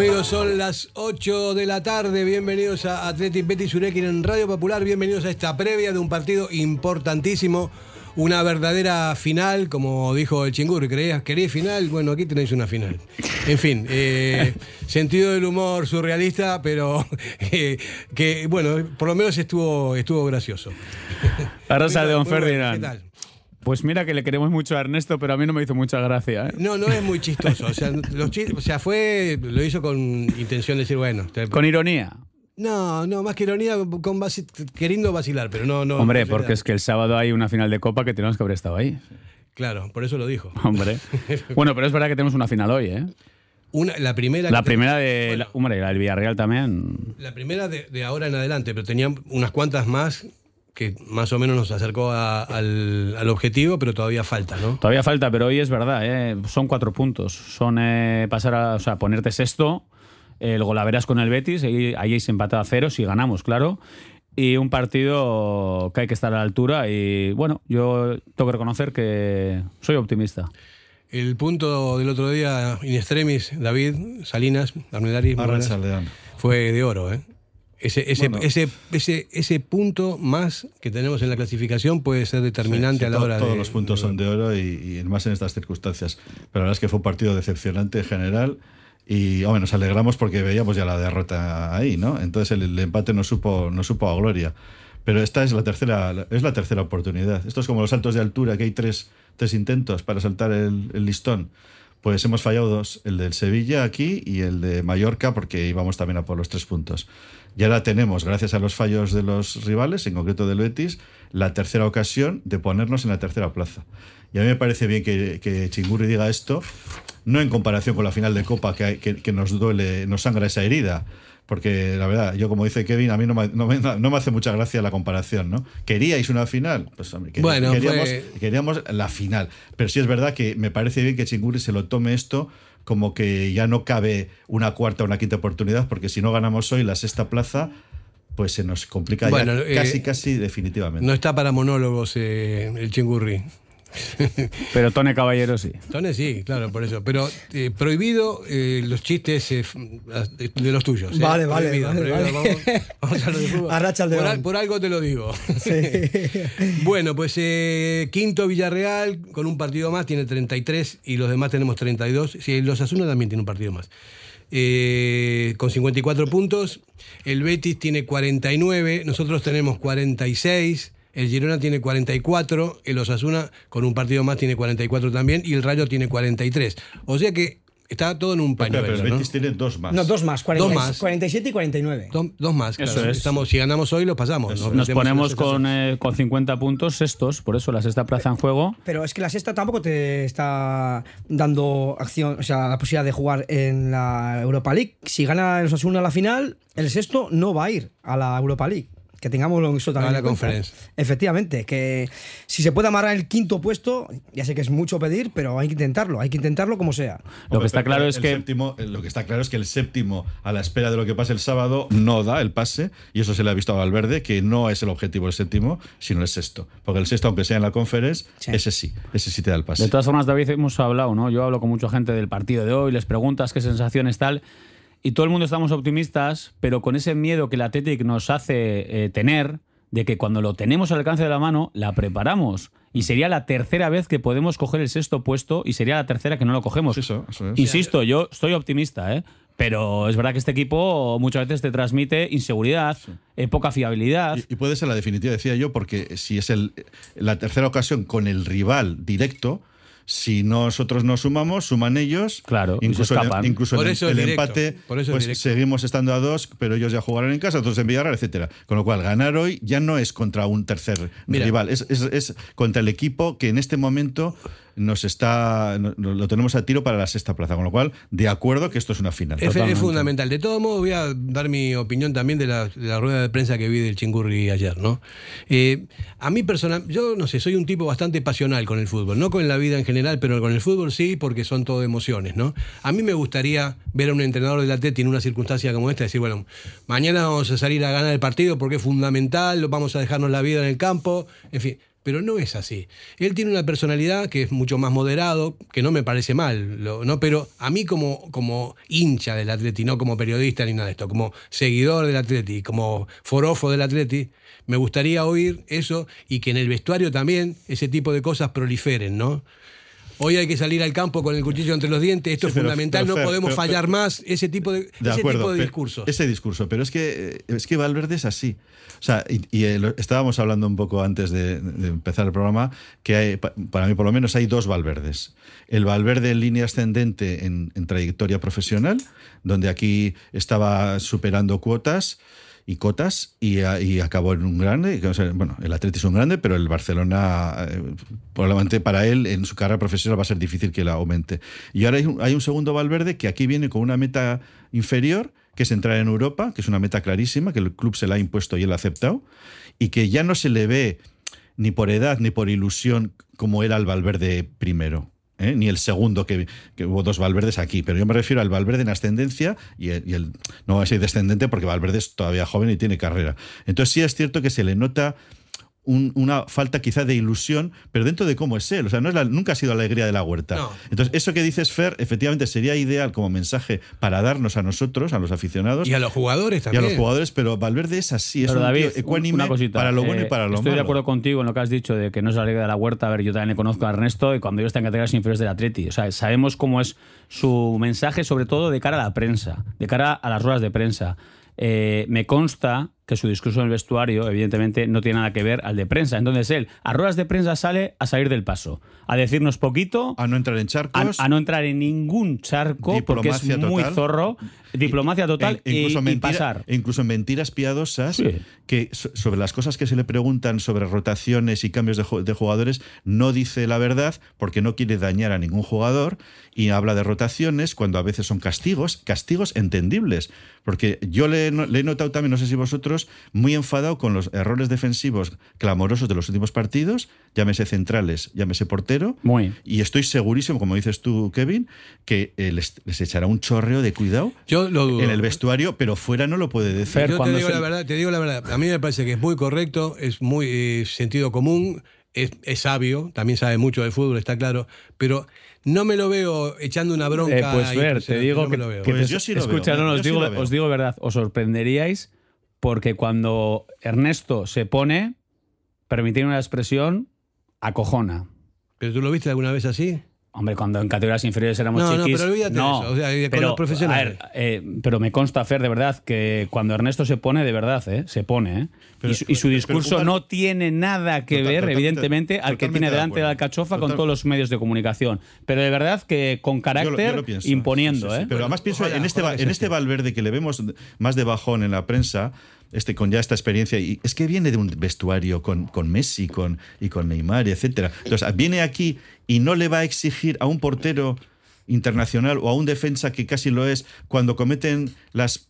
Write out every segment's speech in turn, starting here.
Amigos, son las 8 de la tarde. Bienvenidos a Athletic Betis Urequin en Radio Popular. Bienvenidos a esta previa de un partido importantísimo. Una verdadera final, como dijo el Chingur. ¿Querías, ¿Querías final? Bueno, aquí tenéis una final. En fin, eh, sentido del humor surrealista, pero eh, que, bueno, por lo menos estuvo, estuvo gracioso. La rosa de Don bueno, Ferdinand. ¿Qué tal? Pues mira que le queremos mucho a Ernesto, pero a mí no me hizo mucha gracia. ¿eh? No, no es muy chistoso. O sea, los o sea, fue, lo hizo con intención de decir, bueno. te- Con ironía. No, no, más que ironía, con vaci- queriendo vacilar, pero no, no. Hombre, no porque es que el sábado hay una final de Copa que tenemos que haber estado ahí. Claro, por eso lo dijo. Hombre. Bueno, pero es verdad que tenemos una final hoy, ¿eh? Una, la primera. La primera de. Bueno, la- hombre, la del Villarreal también. la primera de, de ahora en adelante, pero tenía unas cuantas más que más o menos nos acercó a- al, al objetivo, pero todavía falta, ¿no? Todavía falta, pero hoy es verdad, ¿eh? son cuatro puntos. Son eh, pasar a. O sea, ponerte sexto, el golaveras con el Betis, ahí, ahí se empata a cero, si ganamos, claro. Y un partido que hay que estar a la altura. Y bueno, yo tengo que reconocer que soy optimista. El punto del otro día, in extremis, David Salinas, Arrachaldeón. fue de oro, ¿eh? Ese, ese, Bueno. ese, ese, ese punto más que tenemos en la clasificación puede ser determinante Sí, a la to- hora de. Todos los puntos son de oro y, y más en estas circunstancias. Pero la verdad es que fue un partido decepcionante en general. Y hombre, nos alegramos porque veíamos ya la derrota ahí, ¿no? Entonces el, el empate no supo, no supo a gloria. Pero esta es la tercera, es la tercera oportunidad. Esto es como los saltos de altura, que hay tres, tres intentos para saltar el, el listón. Pues hemos fallado dos, el del Sevilla aquí y el de Mallorca, porque íbamos también a por los tres puntos. Y ahora tenemos, gracias a los fallos de los rivales, en concreto del Betis, la tercera ocasión de ponernos en la tercera plaza. Y a mí me parece bien que, que Chingurri diga esto, no en comparación con la final de Copa, que, nos duele, nos sangra esa herida. Porque la verdad, yo como dice Kevin, a mí no me, no me- no me hace mucha gracia la comparación, ¿no? ¿Queríais una final? Pues hombre, querí- Bueno, queríamos, fue- queríamos la final. Pero sí es verdad que me parece bien que Chingurri se lo tome esto como que ya no cabe una cuarta o una quinta oportunidad, porque si no ganamos hoy la sexta plaza, pues se nos complica ya eh, casi, casi definitivamente. No está para monólogos eh, el chingurri. Pero Tone Caballero sí. Tone sí, claro, por eso. Pero eh, prohibido eh, los chistes eh, de los tuyos. ¿eh? Vale, vale, Prohibido, vale, prohibido. vale. Vamos, vamos a lo de por, al- por algo te lo digo. bueno, pues eh, quinto Villarreal con un partido más, tiene 33 y los demás tenemos 32. Sí, los Asuna también tiene un partido más. Eh, con 54 puntos. El Betis tiene 49, nosotros tenemos 46. El Girona tiene 44, el Osasuna con un partido más tiene 44 también y el Rayo tiene 43. O sea que está todo en un pañuelo. pero el ¿no? Betis tiene dos más. No, dos más, 40 Dos más. 47 y 49. Do- dos más, claro. Eso es. Estamos, si ganamos hoy, lo pasamos. Nos ponemos con, eh, con 50 puntos sextos, por eso la sexta plaza en juego. Pero es que la sexta tampoco te está dando acción, o sea, la posibilidad de jugar en la Europa League. Si gana el Osasuna la final, el sexto no va a ir a la Europa League. Que tengamos eso también. A la. Conference. Efectivamente, que si se puede amarrar el quinto puesto, ya sé que es mucho pedir, pero hay que intentarlo, hay que intentarlo como sea. Lo que está claro es que séptimo- lo que está claro es que el séptimo, a la espera de lo que pase el sábado, no da el pase, y eso se le ha visto a Valverde, que no es el objetivo el séptimo, sino el sexto. Porque el sexto, aunque sea en la conference, Sí. ese sí, ese sí te da el pase. De todas formas, David, hemos hablado, ¿no? Yo hablo con mucha gente del partido de hoy, les preguntas qué sensaciones tal, y todo el mundo estamos optimistas, pero con ese miedo que el Athletic nos hace eh, tener, de que cuando lo tenemos al alcance de la mano, la preparamos. Y sería la tercera vez que podemos coger el sexto puesto y sería la tercera que no lo cogemos. Eso, eso es. Insisto, yo estoy optimista, ¿eh? Pero es verdad que este equipo muchas veces te transmite inseguridad, eh, poca fiabilidad. Y, y puede ser la definitiva, decía yo, porque si es el, la tercera ocasión con el rival directo, si nosotros no sumamos, suman ellos. Claro, y se incluso el, escapan. incluso Por el, eso es el directo, empate, por eso es pues directo. seguimos estando a dos, pero ellos ya jugarán en casa, otros en Villarreal, etcétera. Con lo cual, ganar hoy ya no es contra un tercer Mira. rival, es, es- es contra el equipo que en este momento nos está lo tenemos a tiro para la sexta plaza. Con lo cual, de acuerdo que esto es una final. Es, es fundamental. De todo modo, voy a dar mi opinión también de la, de la rueda de prensa que vi del Chingurri ayer, ¿no? Eh, a mí personal, yo no sé, soy un tipo bastante pasional con el fútbol, no con la vida en general, pero con el fútbol sí, porque son todo emociones, ¿no? A mí me gustaría ver a un entrenador del Atleti en una circunstancia como esta, decir, bueno, mañana vamos a salir a ganar el partido porque es fundamental, vamos a dejarnos la vida en el campo, en fin. Pero no es así. Él tiene una personalidad que es mucho más moderado, que no me parece mal, ¿no? pero a mí como, como hincha del Atleti, no como periodista ni nada de esto, como seguidor del Atleti, como forofo del Atleti, me gustaría oír eso y que en el vestuario también ese tipo de cosas proliferen, ¿no? Hoy hay que salir al campo con el cuchillo entre los dientes, esto Sí, es pero- fundamental, pero, no podemos pero- fallar más ese tipo de, De ese acuerdo. tipo de discursos. Ese discurso, pero es que, es que Valverde es así. O sea, y, eh, estábamos hablando un poco antes de, de empezar el programa, que hay, para mí por lo menos hay dos Valverdes. El Valverde en línea ascendente en, en trayectoria profesional, donde aquí estaba superando cuotas y cotas y, acabó en un grande. Bueno, el Atleti es un grande, pero el Barcelona, eh, probablemente para él en su carrera profesional va a ser difícil que la aumente. Y ahora hay un, hay un segundo Valverde que aquí viene con una meta inferior, que es entrar en Europa, que es una meta clarísima, que el club se la ha impuesto y él ha aceptado, y que ya no se le ve ni por edad ni por ilusión como era el Valverde primero. ¿Eh? Ni el segundo, que, que hubo dos Valverdes aquí, pero yo me refiero al Valverde en ascendencia y el, y el- no va a ser descendente porque Valverde es todavía joven y tiene carrera. Entonces sí es cierto que se le nota un- una falta quizá de ilusión, pero dentro de cómo es él. O sea, no es la- nunca ha sido la alegría de la huerta. No. Entonces, eso que dices, Fer, efectivamente sería ideal como mensaje para darnos a nosotros, a los aficionados y a los jugadores y a también. los jugadores, pero Valverde es así, es Pero un David, tío ecuánime una cosita. para lo bueno eh, y para lo Estoy malo. de acuerdo contigo en lo que has dicho de que no es la liga de la huerta. A ver, yo también le conozco a Ernesto y cuando yo está en categorías inferiores del Atleti. O sea, sabemos cómo es su mensaje, sobre todo de cara a la prensa, de cara a las ruedas de prensa. Eh, me consta que su discurso en el vestuario, evidentemente, no tiene nada que ver al de prensa. Entonces él, a ruedas de prensa sale a salir del paso, a decirnos poquito, A no entrar en charcos. a no entrar en ningún charco, porque es muy total. zorro, diplomacia total E- incluso y mentira- pasar. e incluso mentiras piadosas Sí. que so- sobre las cosas que se le preguntan sobre rotaciones y cambios de, ju- de jugadores no dice la verdad porque no quiere dañar a ningún jugador y habla de rotaciones cuando a veces son castigos, castigos entendibles. Porque yo le he notado también, no sé si vosotros, muy enfadado con los errores defensivos clamorosos de los últimos partidos, llámese centrales, llámese portero. Muy. Y estoy segurísimo, como dices tú, Kevin, que eh, les, les echará un chorreo de cuidado Yo lo dudo. en el vestuario, pero fuera no lo puede decir. Fer, Yo te digo se- la verdad, te digo la verdad. A mí me parece que es muy correcto, es muy eh, sentido común, es, es sabio, también sabe mucho de fútbol, está claro, pero no me lo veo echando una bronca. Eh, pues ver, sea, te digo no me que, veo. que Pues te- yo sí lo escucha, veo, no, yo os sí digo, os digo verdad, os sorprenderíais porque cuando Ernesto se pone, permitir una expresión, acojona. ¿Pero tú lo viste alguna vez así? Hombre, cuando en categorías inferiores éramos No, no, chiquis. pero olvídate de eso, o sea, con pero, los profesionales. a ver, eh, pero me consta, Fer, de verdad, que cuando Ernesto se pone, de verdad, ¿eh? se pone. ¿eh? Pero- y, su, y su pero- discurso pero, no tiene nada que Total- ver, evidentemente, al que tiene de delante de la alcachofa con todos los medios de comunicación. Pero de verdad que con Yo lo- carácter yo lo pienso. imponiendo. Sí, sí, sí. ¿eh? Pero además pienso ojalá, en este, en este. Valverde que le vemos más de bajón en la prensa, este, con ya esta experiencia, y es que viene de un vestuario con, con Messi con, y con Neymar, etcétera. Entonces, viene aquí y no le va a exigir a un portero internacional o a un defensa que casi lo es cuando cometen las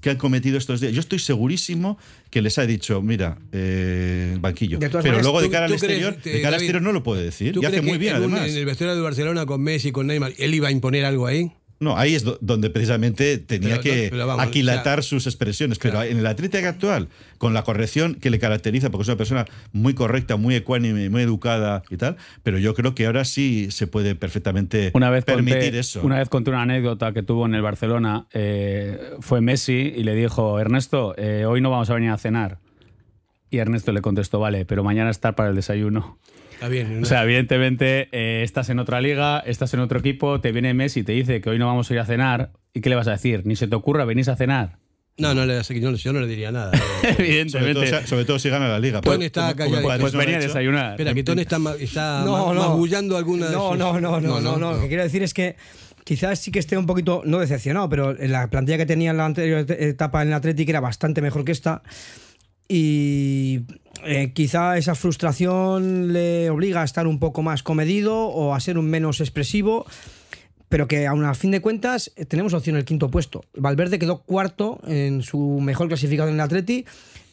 que han cometido estos días. Yo estoy segurísimo que les ha dicho, mira, eh, banquillo. De Pero maneras, luego de ¿tú- cara al crees, exterior, eh, de cara al exterior no lo puede decir. ¿Tú Y hace muy bien, un- además. En el vestuario de Barcelona con Messi, con Neymar, él iba a imponer algo ahí? No, ahí es do- donde precisamente tenía Pero- que pero vamos, aquilatar o sea, sus expresiones. Pero claro. en el Atlético actual, con la corrección que le caracteriza, porque es una persona muy correcta, muy ecuánime, muy educada y tal, pero yo creo que ahora sí se puede perfectamente Una vez, permitir conté, eso. una vez conté una anécdota que tuvo en el Barcelona. eh, fue Messi y le dijo, Ernesto, eh, hoy no vamos a venir a cenar. Y Ernesto le contestó, vale, pero mañana estar para el desayuno. Está bien. O sea, evidentemente, eh, estás en otra liga, estás en otro equipo, te viene Messi y te dice que hoy no vamos a ir a cenar. ¿Y qué le vas a decir? Ni se te ocurra, venís a cenar. no, no, le, yo, no- yo no le diría nada. sobre, todo, evidentemente. sobre todo si gana la liga. Tony Pues, está callado. Pues no venía a desayunar. Espera, que Tony está, está No, ma- no. magullando alguna de No, sus- no, no, no, no, no, Lo que quiero decir es que quizás sí que esté un poquito, no decepcionado, pero en la plantilla que tenía en la anterior et- etapa en el Atlético era bastante mejor que esta. Y eh, quizá esa frustración le obliga a estar un poco más comedido o a ser un menos expresivo. Pero que aún a fin de cuentas eh, tenemos opción el quinto puesto. Valverde quedó cuarto en su mejor clasificación en el Atleti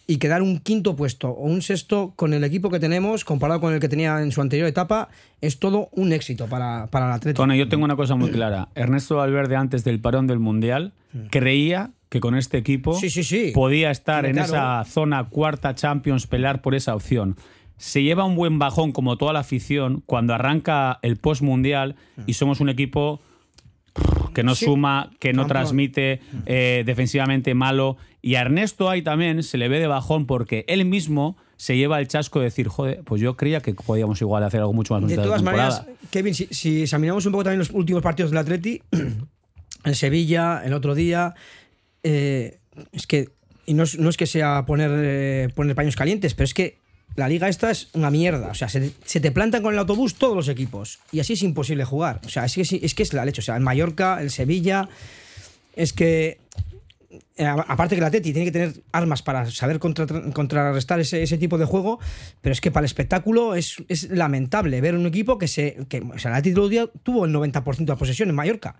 y quedar un quinto puesto o un sexto con el equipo que tenemos comparado con el que tenía en su anterior etapa es todo un éxito para, para el Atleti. Tony, yo tengo una cosa muy clara. Ernesto Valverde, antes del parón del Mundial, creía que con este equipo Sí, sí, sí. podía estar en claro. esa zona cuarta Champions, pelear por esa opción. se lleva un buen bajón como toda la afición cuando arranca el post-mundial y somos un equipo que no suma, que no transmite, eh, defensivamente malo. Y a Ernesto ahí también se le ve de bajón porque él mismo se lleva el chasco de decir, joder, pues yo creía que podíamos igual hacer algo mucho más De todas maneras, Kevin, si, si examinamos un poco también los últimos partidos del Atleti, en Sevilla, el otro día, eh, es que, y no es, que sea poner, eh, poner paños calientes, pero es que la liga esta es una mierda. O sea, se, te plantan con el autobús todos los equipos. Y así es imposible jugar. O sea, es que es, que es la leche. O sea, el Mallorca, el Sevilla, es que eh, aparte que la Teti tiene que tener armas para saber contra- contrarrestar ese, tipo de juego, pero es que para el espectáculo es, lamentable ver un equipo que se. Que, o sea, la Teti tuvo el 90% de posesión en Mallorca.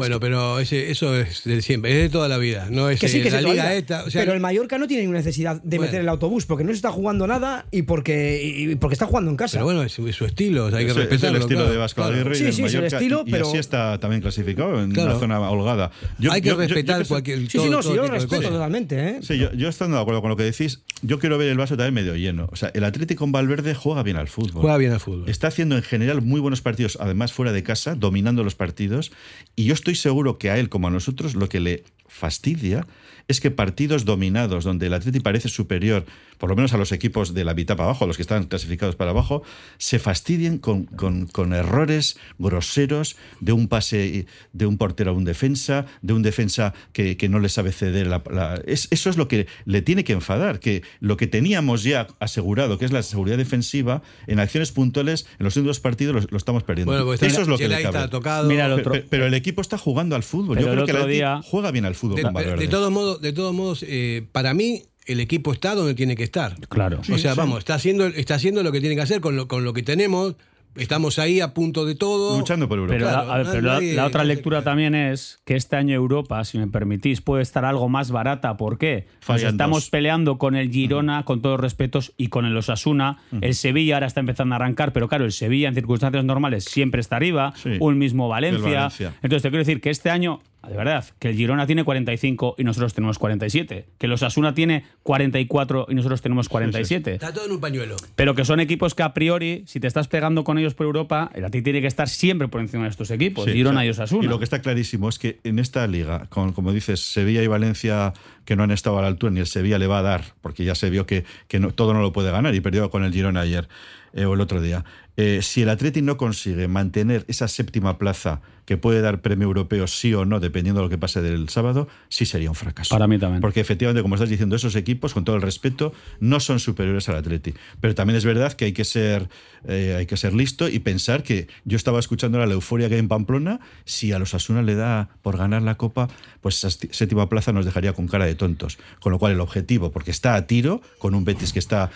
Bueno, pero ese, eso es de siempre, es de toda la vida. No es Que sí, que la se liga todavía. esta. o sea, pero el Mallorca no tiene ninguna necesidad de Bueno. meter el autobús porque no se está jugando nada y porque, y porque está jugando en casa. pero bueno, es, es su estilo, o sea, hay que Es- es el estilo claro, de Vasco claro. Aguirre Sí, y sí, es el Mallorca, estilo, y, y pero- así está también clasificado en Claro. una zona holgada. Yo- hay que yo- yo- yo respetar sé- cualquier. sí, sí, todo- no, todo sí, yo lo tipo de respeto totalmente. ¿eh? Sí, yo, yo estando de acuerdo con lo que decís, yo quiero ver el vaso también medio lleno. O sea, el Atlético con Valverde juega bien al fútbol. Juega bien al fútbol. Está haciendo en general muy buenos partidos, además fuera de casa, dominando los partidos. Y yo estoy seguro que a él, como a nosotros, lo que le fastidia es que partidos dominados, donde el Atleti parece superior, por lo menos a los equipos de la mitad para abajo, a los que están clasificados para abajo, se fastidien con, con- con errores groseros de un pase de un portero a un defensa, de un defensa que, que no le sabe ceder. La, la- es- eso es lo que le tiene que enfadar, que lo que teníamos ya asegurado, que es la seguridad defensiva, en acciones puntuales, en los últimos partidos lo, lo estamos perdiendo. Bueno, pues eso es lo que le cabe. está tocado. Mira, Pero, otro- pero- pero el equipo está jugando al fútbol. Pero Yo el creo que el día- juega bien al fútbol de, con de todos modos, de todos modos eh, para mí, el equipo está donde tiene que estar. Claro. o sea, vamos, está haciendo, está haciendo lo que tiene que hacer con lo, con lo que tenemos. Estamos ahí a punto de todo. Luchando por Europa. Pero, Claro, la, a ver, pero la- nadie- la otra lectura también es que este año Europa, si me permitís, puede estar algo más barata. ¿Por qué? Pues estamos dos. peleando con el Girona, con todos los respetos, y con el Osasuna. El Sevilla ahora está empezando a arrancar, pero claro, el Sevilla en circunstancias normales siempre está arriba. Sí. Un mismo Valencia. Valencia. Entonces te quiero decir que este año, de verdad, que el Girona tiene 45 y nosotros tenemos 47. Que el Osasuna tiene 44 y nosotros tenemos 47. Está todo en un pañuelo. Pero que son equipos que a priori, si te estás pegando con ellos por Europa, el Atleti tiene que estar siempre por encima de estos equipos, Sí, Girona o sea, y Osasuna. Y lo que está clarísimo es que en esta liga, con, como dices, Sevilla y Valencia que no han estado a la altura, ni el Sevilla le va a dar, porque ya se vio que, que no- todo no lo puede ganar y perdió con el Girona ayer eh, o el otro día. Eh, si el Atleti no consigue mantener esa séptima plaza que puede dar premio europeo sí o no, dependiendo de lo que pase del sábado, sí sería un fracaso. Para mí también. Porque efectivamente, como estás diciendo, esos equipos, con todo el respeto, no son superiores al Atleti. Pero también es verdad que hay que ser, eh, hay que ser listo y pensar que yo estaba escuchando la euforia que hay en Pamplona. Si a los Asuna le da por ganar la Copa, pues esa séptima plaza nos dejaría con cara de tontos. Con lo cual, el objetivo, porque está a tiro, con un Betis que está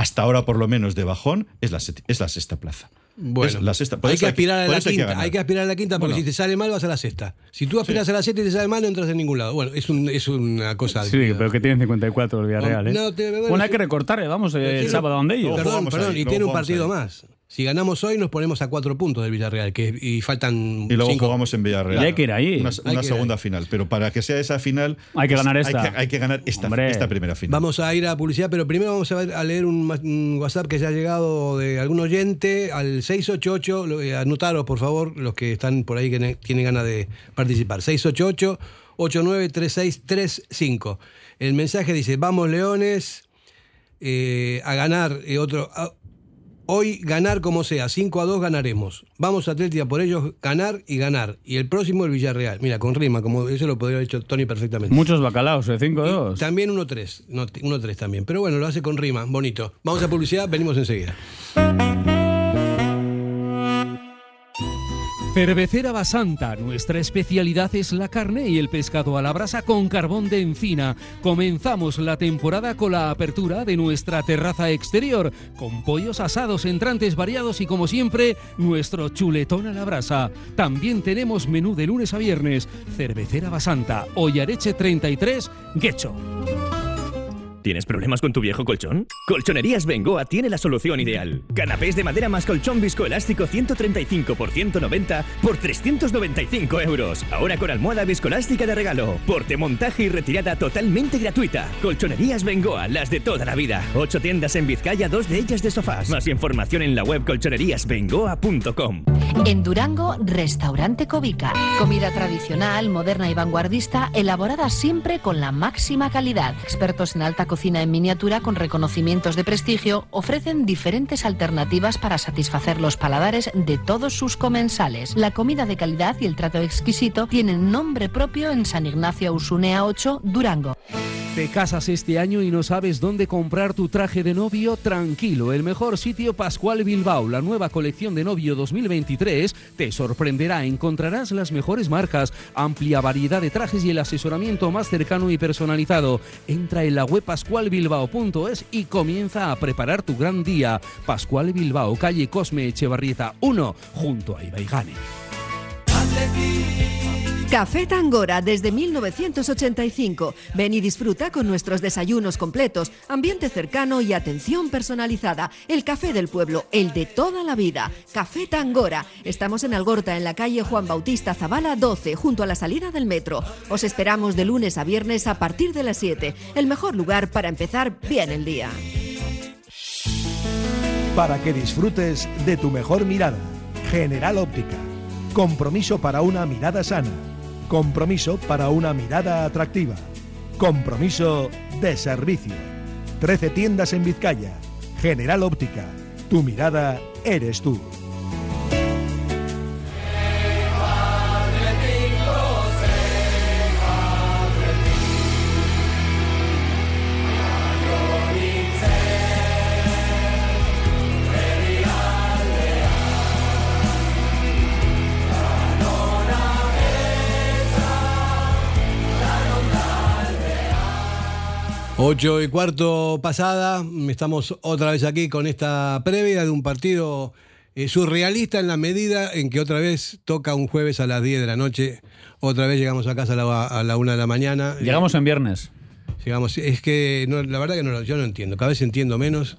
hasta ahora por lo menos de bajón, es la, es la sexta plaza. Bueno, la sexta. Hay que aspirar a la eso hay que quinta. Hay que aspirar a la quinta porque Bueno. si te sale mal vas a la sexta. Si tú aspiras a la sexta y te sale mal no entras en ningún lado. Bueno, es, un, es una cosa. Sí, pero que tienen 54 el Villarreal, ¿eh? No, te- bueno, bueno, hay que recortar, ¿eh? vamos el tiene- sábado donde ellos. Perdón, perdón, ahí, y tiene un partido ahí. más. Si ganamos hoy nos ponemos a cuatro puntos del Villarreal que, y faltan Y luego cinco. jugamos en Villarreal. Y hay que ir ahí. Una, Hay una que ir segunda ahí. final. Pero para que sea esa final. Hay que pues, ganar esta. Hay que, hay que ganar esta, primera final. Vamos a ir a publicidad, pero primero vamos a, ver- a leer un, WhatsApp que ya ha llegado de algún oyente al 688. lo- eh, Anotaros, por favor, los que están por ahí que ne- tienen ganas de participar. 688 893635. El mensaje dice: Vamos, Leones, eh, a ganar. eh, otro. a- Hoy ganar como sea, 5 a 2 ganaremos. Vamos Atlética por ellos, ganar y ganar. Y el próximo el Villarreal. Mira, con rima, como eso lo podría haber hecho Tony perfectamente. Muchos bacalaos, ¿eh? 5-2. También 1-3, no, 1-3 también. Pero bueno, lo hace con rima, bonito. Vamos a publicidad, venimos enseguida. Cervecera Basanta, nuestra especialidad es la carne y el pescado a la brasa con carbón de encina. Comenzamos la temporada con la apertura de nuestra terraza exterior, con pollos asados, entrantes variados y como siempre, nuestro chuletón a la brasa. También tenemos menú de lunes a viernes. Cervecera Basanta, Ollareche 33, Guecho. ¿Tienes problemas con tu viejo colchón? Colchonerías Bengoa tiene la solución ideal. Canapés de madera más colchón viscoelástico 135 por 190 por 395 euros. Ahora con almohada viscoelástica de regalo. Porte, montaje y retirada totalmente gratuita. Colchonerías Bengoa, las de toda la vida. Ocho tiendas en Vizcaya, dos de ellas de sofás. Más información en la web colchoneríasbengoa.com. En Durango, Restaurante Covica. Comida tradicional, moderna y vanguardista, elaborada siempre con la máxima calidad. Expertos en alta cocina en miniatura con reconocimientos de prestigio ofrecen diferentes alternativas para satisfacer los paladares de todos sus comensales. La comida de calidad y el trato exquisito tienen nombre propio en San Ignacio Usunea 8, Durango. ¿Te casas este año y no sabes dónde comprar tu traje de novio? Tranquilo, el mejor sitio Pascual Bilbao, la nueva colección de novio 2023 te sorprenderá. Encontrarás las mejores marcas, amplia variedad de trajes y el asesoramiento más cercano y personalizado. Entra en la web pascualbilbao.es y comienza a preparar tu gran día. Pascual Bilbao, calle Cosme Echevarrieta 1, junto a Ibaigane. Café Tangora desde 1985. Ven y disfruta con nuestros desayunos completos, ambiente cercano y atención personalizada. El café del pueblo, el de toda la vida. Café Tangora. Estamos en Algorta, en la calle Juan Bautista Zavala 12, junto a la salida del metro. Os esperamos de lunes a viernes a partir de las 7. El mejor lugar para empezar bien el día. Para que disfrutes de tu mejor mirada. General Óptica. Compromiso para una mirada sana. Compromiso para una mirada atractiva. Compromiso de servicio. 13 tiendas en Vizcaya. General Óptica. Tu mirada eres tú. Ocho y cuarto pasada, estamos otra vez aquí con esta previa de un partido eh, surrealista en la medida en que otra vez toca un jueves a las 10 de la noche, otra vez llegamos a casa a la, a la 1 de la mañana. Llegamos en viernes. Llegamos, es que no, la verdad que no, yo no entiendo, cada vez entiendo menos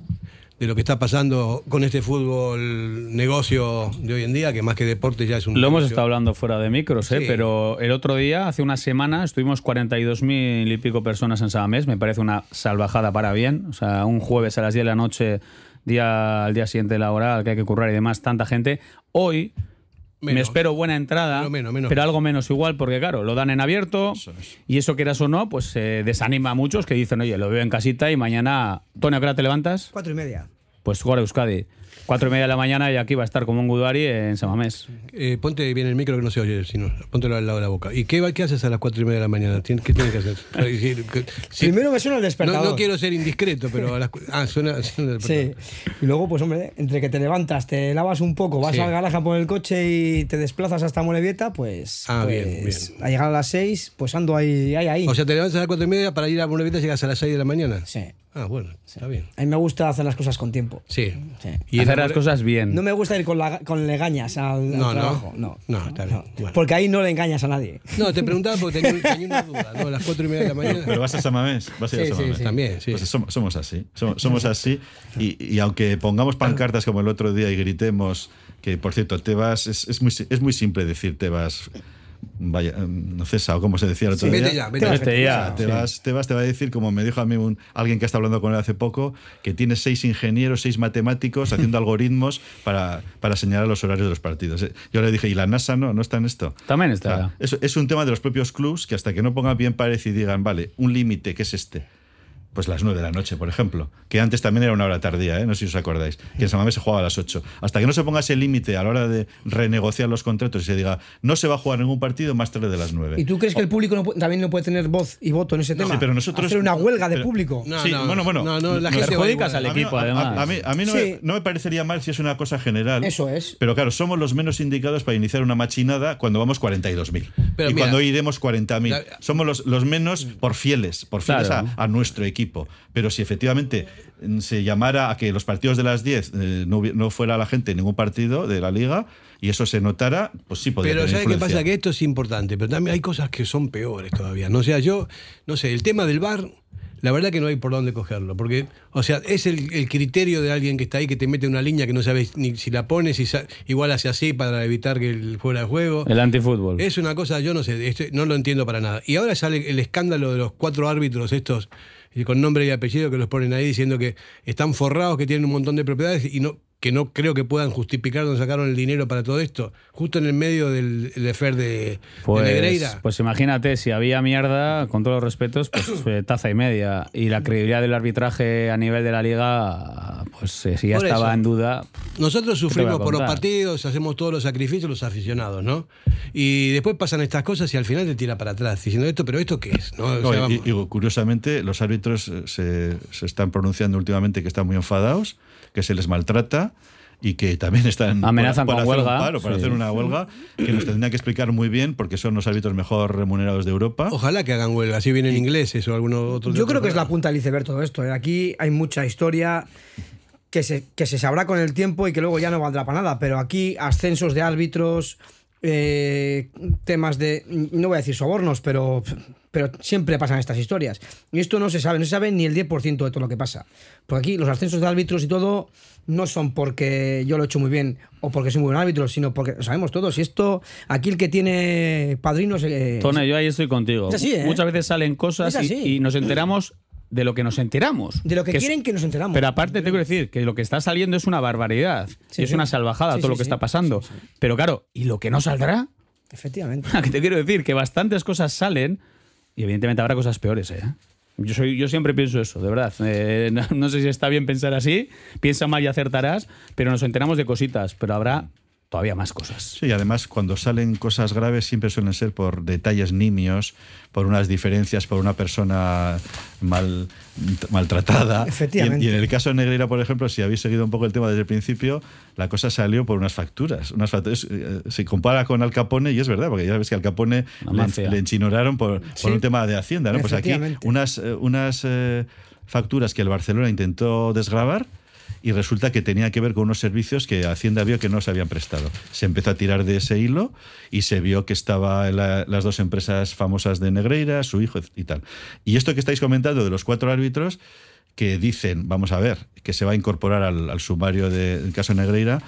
de lo que está pasando con este fútbol negocio de hoy en día, que más que deporte ya es un... Lo hemos estado hablando fuera de micros, ¿eh? Sí. pero el otro día, hace una semana, estuvimos 42.000 y pico personas en Sabamés. Me parece una salvajada para bien. O sea, un jueves a las 10 de la noche, día al día siguiente laboral, que hay que currar y demás, tanta gente. Hoy me espero buena entrada, Pero menos, menos. pero algo menos igual, porque claro, lo dan en abierto y eso quieras o no, pues eh, desanima a muchos que dicen, oye, lo veo en casita y mañana, Tony, ¿a qué hora te levantas? Cuatro y media. Pues jugar a Euskadi. Cuatro y media de la mañana y aquí va a estar como un Gudari en Samamés. Eh, ponte bien el micro que no se oye, sino póntelo al lado de la boca. ¿Y qué, va- qué haces a las cuatro y media de la mañana? ¿Tien- ¿Qué tienes que hacer? Sí, Primero me suena el despertador. no quiero ser indiscreto, pero a las Ah, suena, suena el Sí. despertador. Y luego, pues hombre, entre que te levantas, te lavas un poco, vas Sí. al garaje a poner el coche y te desplazas hasta Molevieta, pues, Ah, pues, bien, bien. a llegar a las seis, pues ando ahí, ahí, ahí. O sea, te levantas a las cuatro y media para ir a y llegas a las seis de la mañana. sí. Ah, bueno, está bien. A mí me gusta hacer las cosas con tiempo. Sí. Sí. Y Hacer las cosas bien. No me gusta ir con, la- con legañas al, al No, no. trabajo. No, No, está bien. Bueno. Porque ahí no le engañas a nadie. No, te preguntaba porque tenía, tenía una duda, ¿no? A las cuatro y media de la mañana. Pero vas a Samamés, vas a ir Sí, a sí, Samamés. sí. También, sí. Pues somos, somos así, somos, somos así. Y, y aunque pongamos pancartas como el otro día y gritemos que, por cierto, Tebas, es, es, muy, es muy simple decir Tebas, vaya, mm, no cesa, o como se decía el otro Sí, día. vete ya, vete ya. Vete Tebas, Tebas te va a decir, como me dijo a mí un, alguien que está hablando con él hace poco, que tiene seis ingenieros, seis matemáticos haciendo algoritmos para, para señalar los horarios de los partidos. Eh, Yo le dije, ¿y la NASA no? ¿No está en esto? También O está. sea, es, es un tema de los propios clubs que hasta que no pongan bien parece y digan, vale, un límite, ¿qué es este? Pues las 9 de la noche, por ejemplo. Que antes también era una hora tardía, ¿eh? no sé si os acordáis. Que en Samamés se jugaba a las 8. Hasta que no se ponga ese límite a la hora de renegociar los contratos y se diga, no se va a jugar ningún partido más tarde de las 9. ¿Y tú crees que el público no también no puede tener voz y voto en ese tema? Sí, pero nosotros. Hacer una huelga de pero- público. No, sí, no, bueno, bueno. no, no, la gente perjudicas al a mí- equipo, a- a- además. A, mí, a mí no, Sí. me, no me parecería mal si es una cosa general. Eso es. Pero claro, somos los menos indicados para iniciar una machinada cuando vamos 42.000. Pero Y mira, cuando iremos 40.000. la- Somos los, los menos por fieles, por fieles Claro. a, a nuestro equipo. Pero si efectivamente mm, se llamara a que los partidos de las 10 eh, no, no fuera la gente en ningún partido de la liga y eso se notara, pues sí podría Pero ¿sabes qué pasa? Que esto es importante, pero también hay cosas que son peores todavía. No o sea, yo, no sé, el tema del bar la verdad que no hay por dónde cogerlo. Porque, o sea, es el, el criterio de alguien que está ahí que te mete una línea que no sabes ni si la pones, igual hace así para evitar que el fuera de juego. El antifútbol. Es una cosa, yo no sé, este- no lo entiendo para nada. Y ahora sale el escándalo de los cuatro árbitros estos con nombre y apellido que los ponen ahí diciendo que están forrados, que tienen un montón de propiedades y no que no creo que puedan justificar dónde sacaron el dinero para todo esto, justo en el medio del el affair de, de Pues, Negreira. pues imagínate, si había mierda, con todos los respetos, pues eh, taza y media. Y la credibilidad del arbitraje a nivel de la liga, pues eh, si ya Por estaba eso. en duda. Nosotros sufrimos por los partidos, hacemos todos los sacrificios, los aficionados, ¿no? Y después pasan estas cosas y al final te tira para atrás, diciendo esto, pero ¿esto qué es? ¿no? O No, sea, y- vamos. y, curiosamente, los árbitros eh, se, se están pronunciando últimamente que están muy enfadados, que se les maltrata y que también están Amenazan con hacer huelga, un paro, para sí. hacer una huelga, que nos tendrían que explicar muy bien porque son los árbitros mejor remunerados de Europa. Ojalá que hagan huelga, así vienen ingleses o alguno otro. Yo creo que es la punta del iceberg todo esto. ¿eh? Aquí hay mucha historia que se, que se sabrá con el tiempo y que luego ya no valdrá para nada. Pero aquí ascensos de árbitros, eh, temas de, no voy a decir sobornos, pero, pero siempre pasan estas historias. Y esto no se sabe, no se sabe ni el 10% de todo lo que pasa. Porque aquí los ascensos de árbitros y todo no son porque yo lo he hecho muy bien o porque soy muy buen árbitro, sino porque lo sabemos todos. Y esto, aquí el que tiene padrinos... eh, Tone, yo ahí estoy contigo. Es así, ¿eh? Muchas veces salen cosas y nos enteramos de lo que nos enteramos. de lo que, quieren que nos enteramos. Pero aparte, te quiero decir que lo que está saliendo es una barbaridad. Sí, es sí. una salvajada Sí, todo lo que está pasando. Pero claro, ¿y lo que no saldrá? Efectivamente. que te quiero decir que bastantes cosas salen y evidentemente habrá cosas peores, ¿eh? Yo, soy, yo siempre pienso eso, de verdad. Eh, no, no sé si está bien pensar así, piensa mal y acertarás, pero nos enteramos de cositas, pero habrá todavía más cosas. Sí, y además cuando salen cosas graves siempre suelen ser por detalles nimios, por unas diferencias, por una persona mal, maltratada. Efectivamente. Y en, y en el caso de Negreira, por ejemplo, si habéis seguido un poco el tema desde el principio, la cosa salió por unas facturas. Unas facturas eh, se compara con Al Capone y es verdad, porque ya ves que Al Capone le, le enchinoraron por, Sí. por un tema de Hacienda. ¿no? Pues aquí unas, eh, unas eh, facturas que el Barcelona intentó desgravar y resulta que tenía que ver con unos servicios que Hacienda vio que no se habían prestado. Se empezó a tirar de ese hilo y se vio que estaban las dos empresas famosas de Negreira, su hijo y tal. Y esto que estáis comentando de los cuatro árbitros que dicen, vamos a ver, que se va a incorporar al, sumario de- del caso Negreira,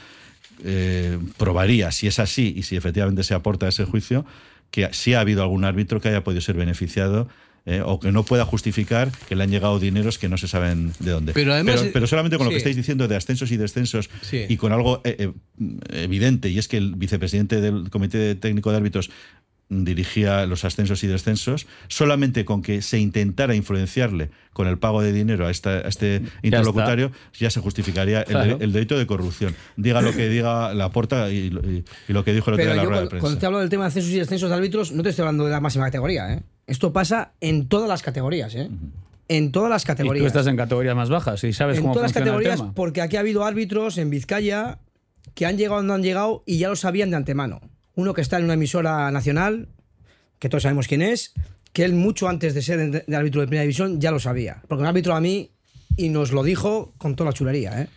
eh, probaría, si es así y si efectivamente se aporta a ese juicio, que sí ha habido algún árbitro que haya podido ser beneficiado eh, o que no pueda justificar que le han llegado dineros que no se saben de dónde. Pero además- pero, solamente con lo que estáis diciendo de ascensos y descensos Sí. y con algo eh, eh, evidente, y es que el vicepresidente del Comité Técnico de Árbitros dirigía los ascensos y descensos, solamente con que se intentara influenciarle con el pago de dinero a, esta- a este interlocutorio, ya, se justificaría el, Claro. el delito de corrupción. Diga lo que diga la porta y, y- y lo que dijo el otro día la rueda de cuando, cuando te prensa. hablo del tema de ascensos y descensos de árbitros, no te estoy hablando de la máxima categoría. ¿eh? Esto pasa en todas las categorías. ¿eh? En todas las Y categorías. tú estás en categorías más bajas y sabes en cómo todas las el categorías, tema. porque aquí ha habido árbitros en Vizcaya que han llegado donde han llegado y ya lo sabían de antemano. Uno que está en una emisora nacional, que todos sabemos quién es, que él mucho antes de ser de, de árbitro de primera división ya lo sabía. Porque un árbitro a mí y nos lo dijo con toda la chulería. ¿eh?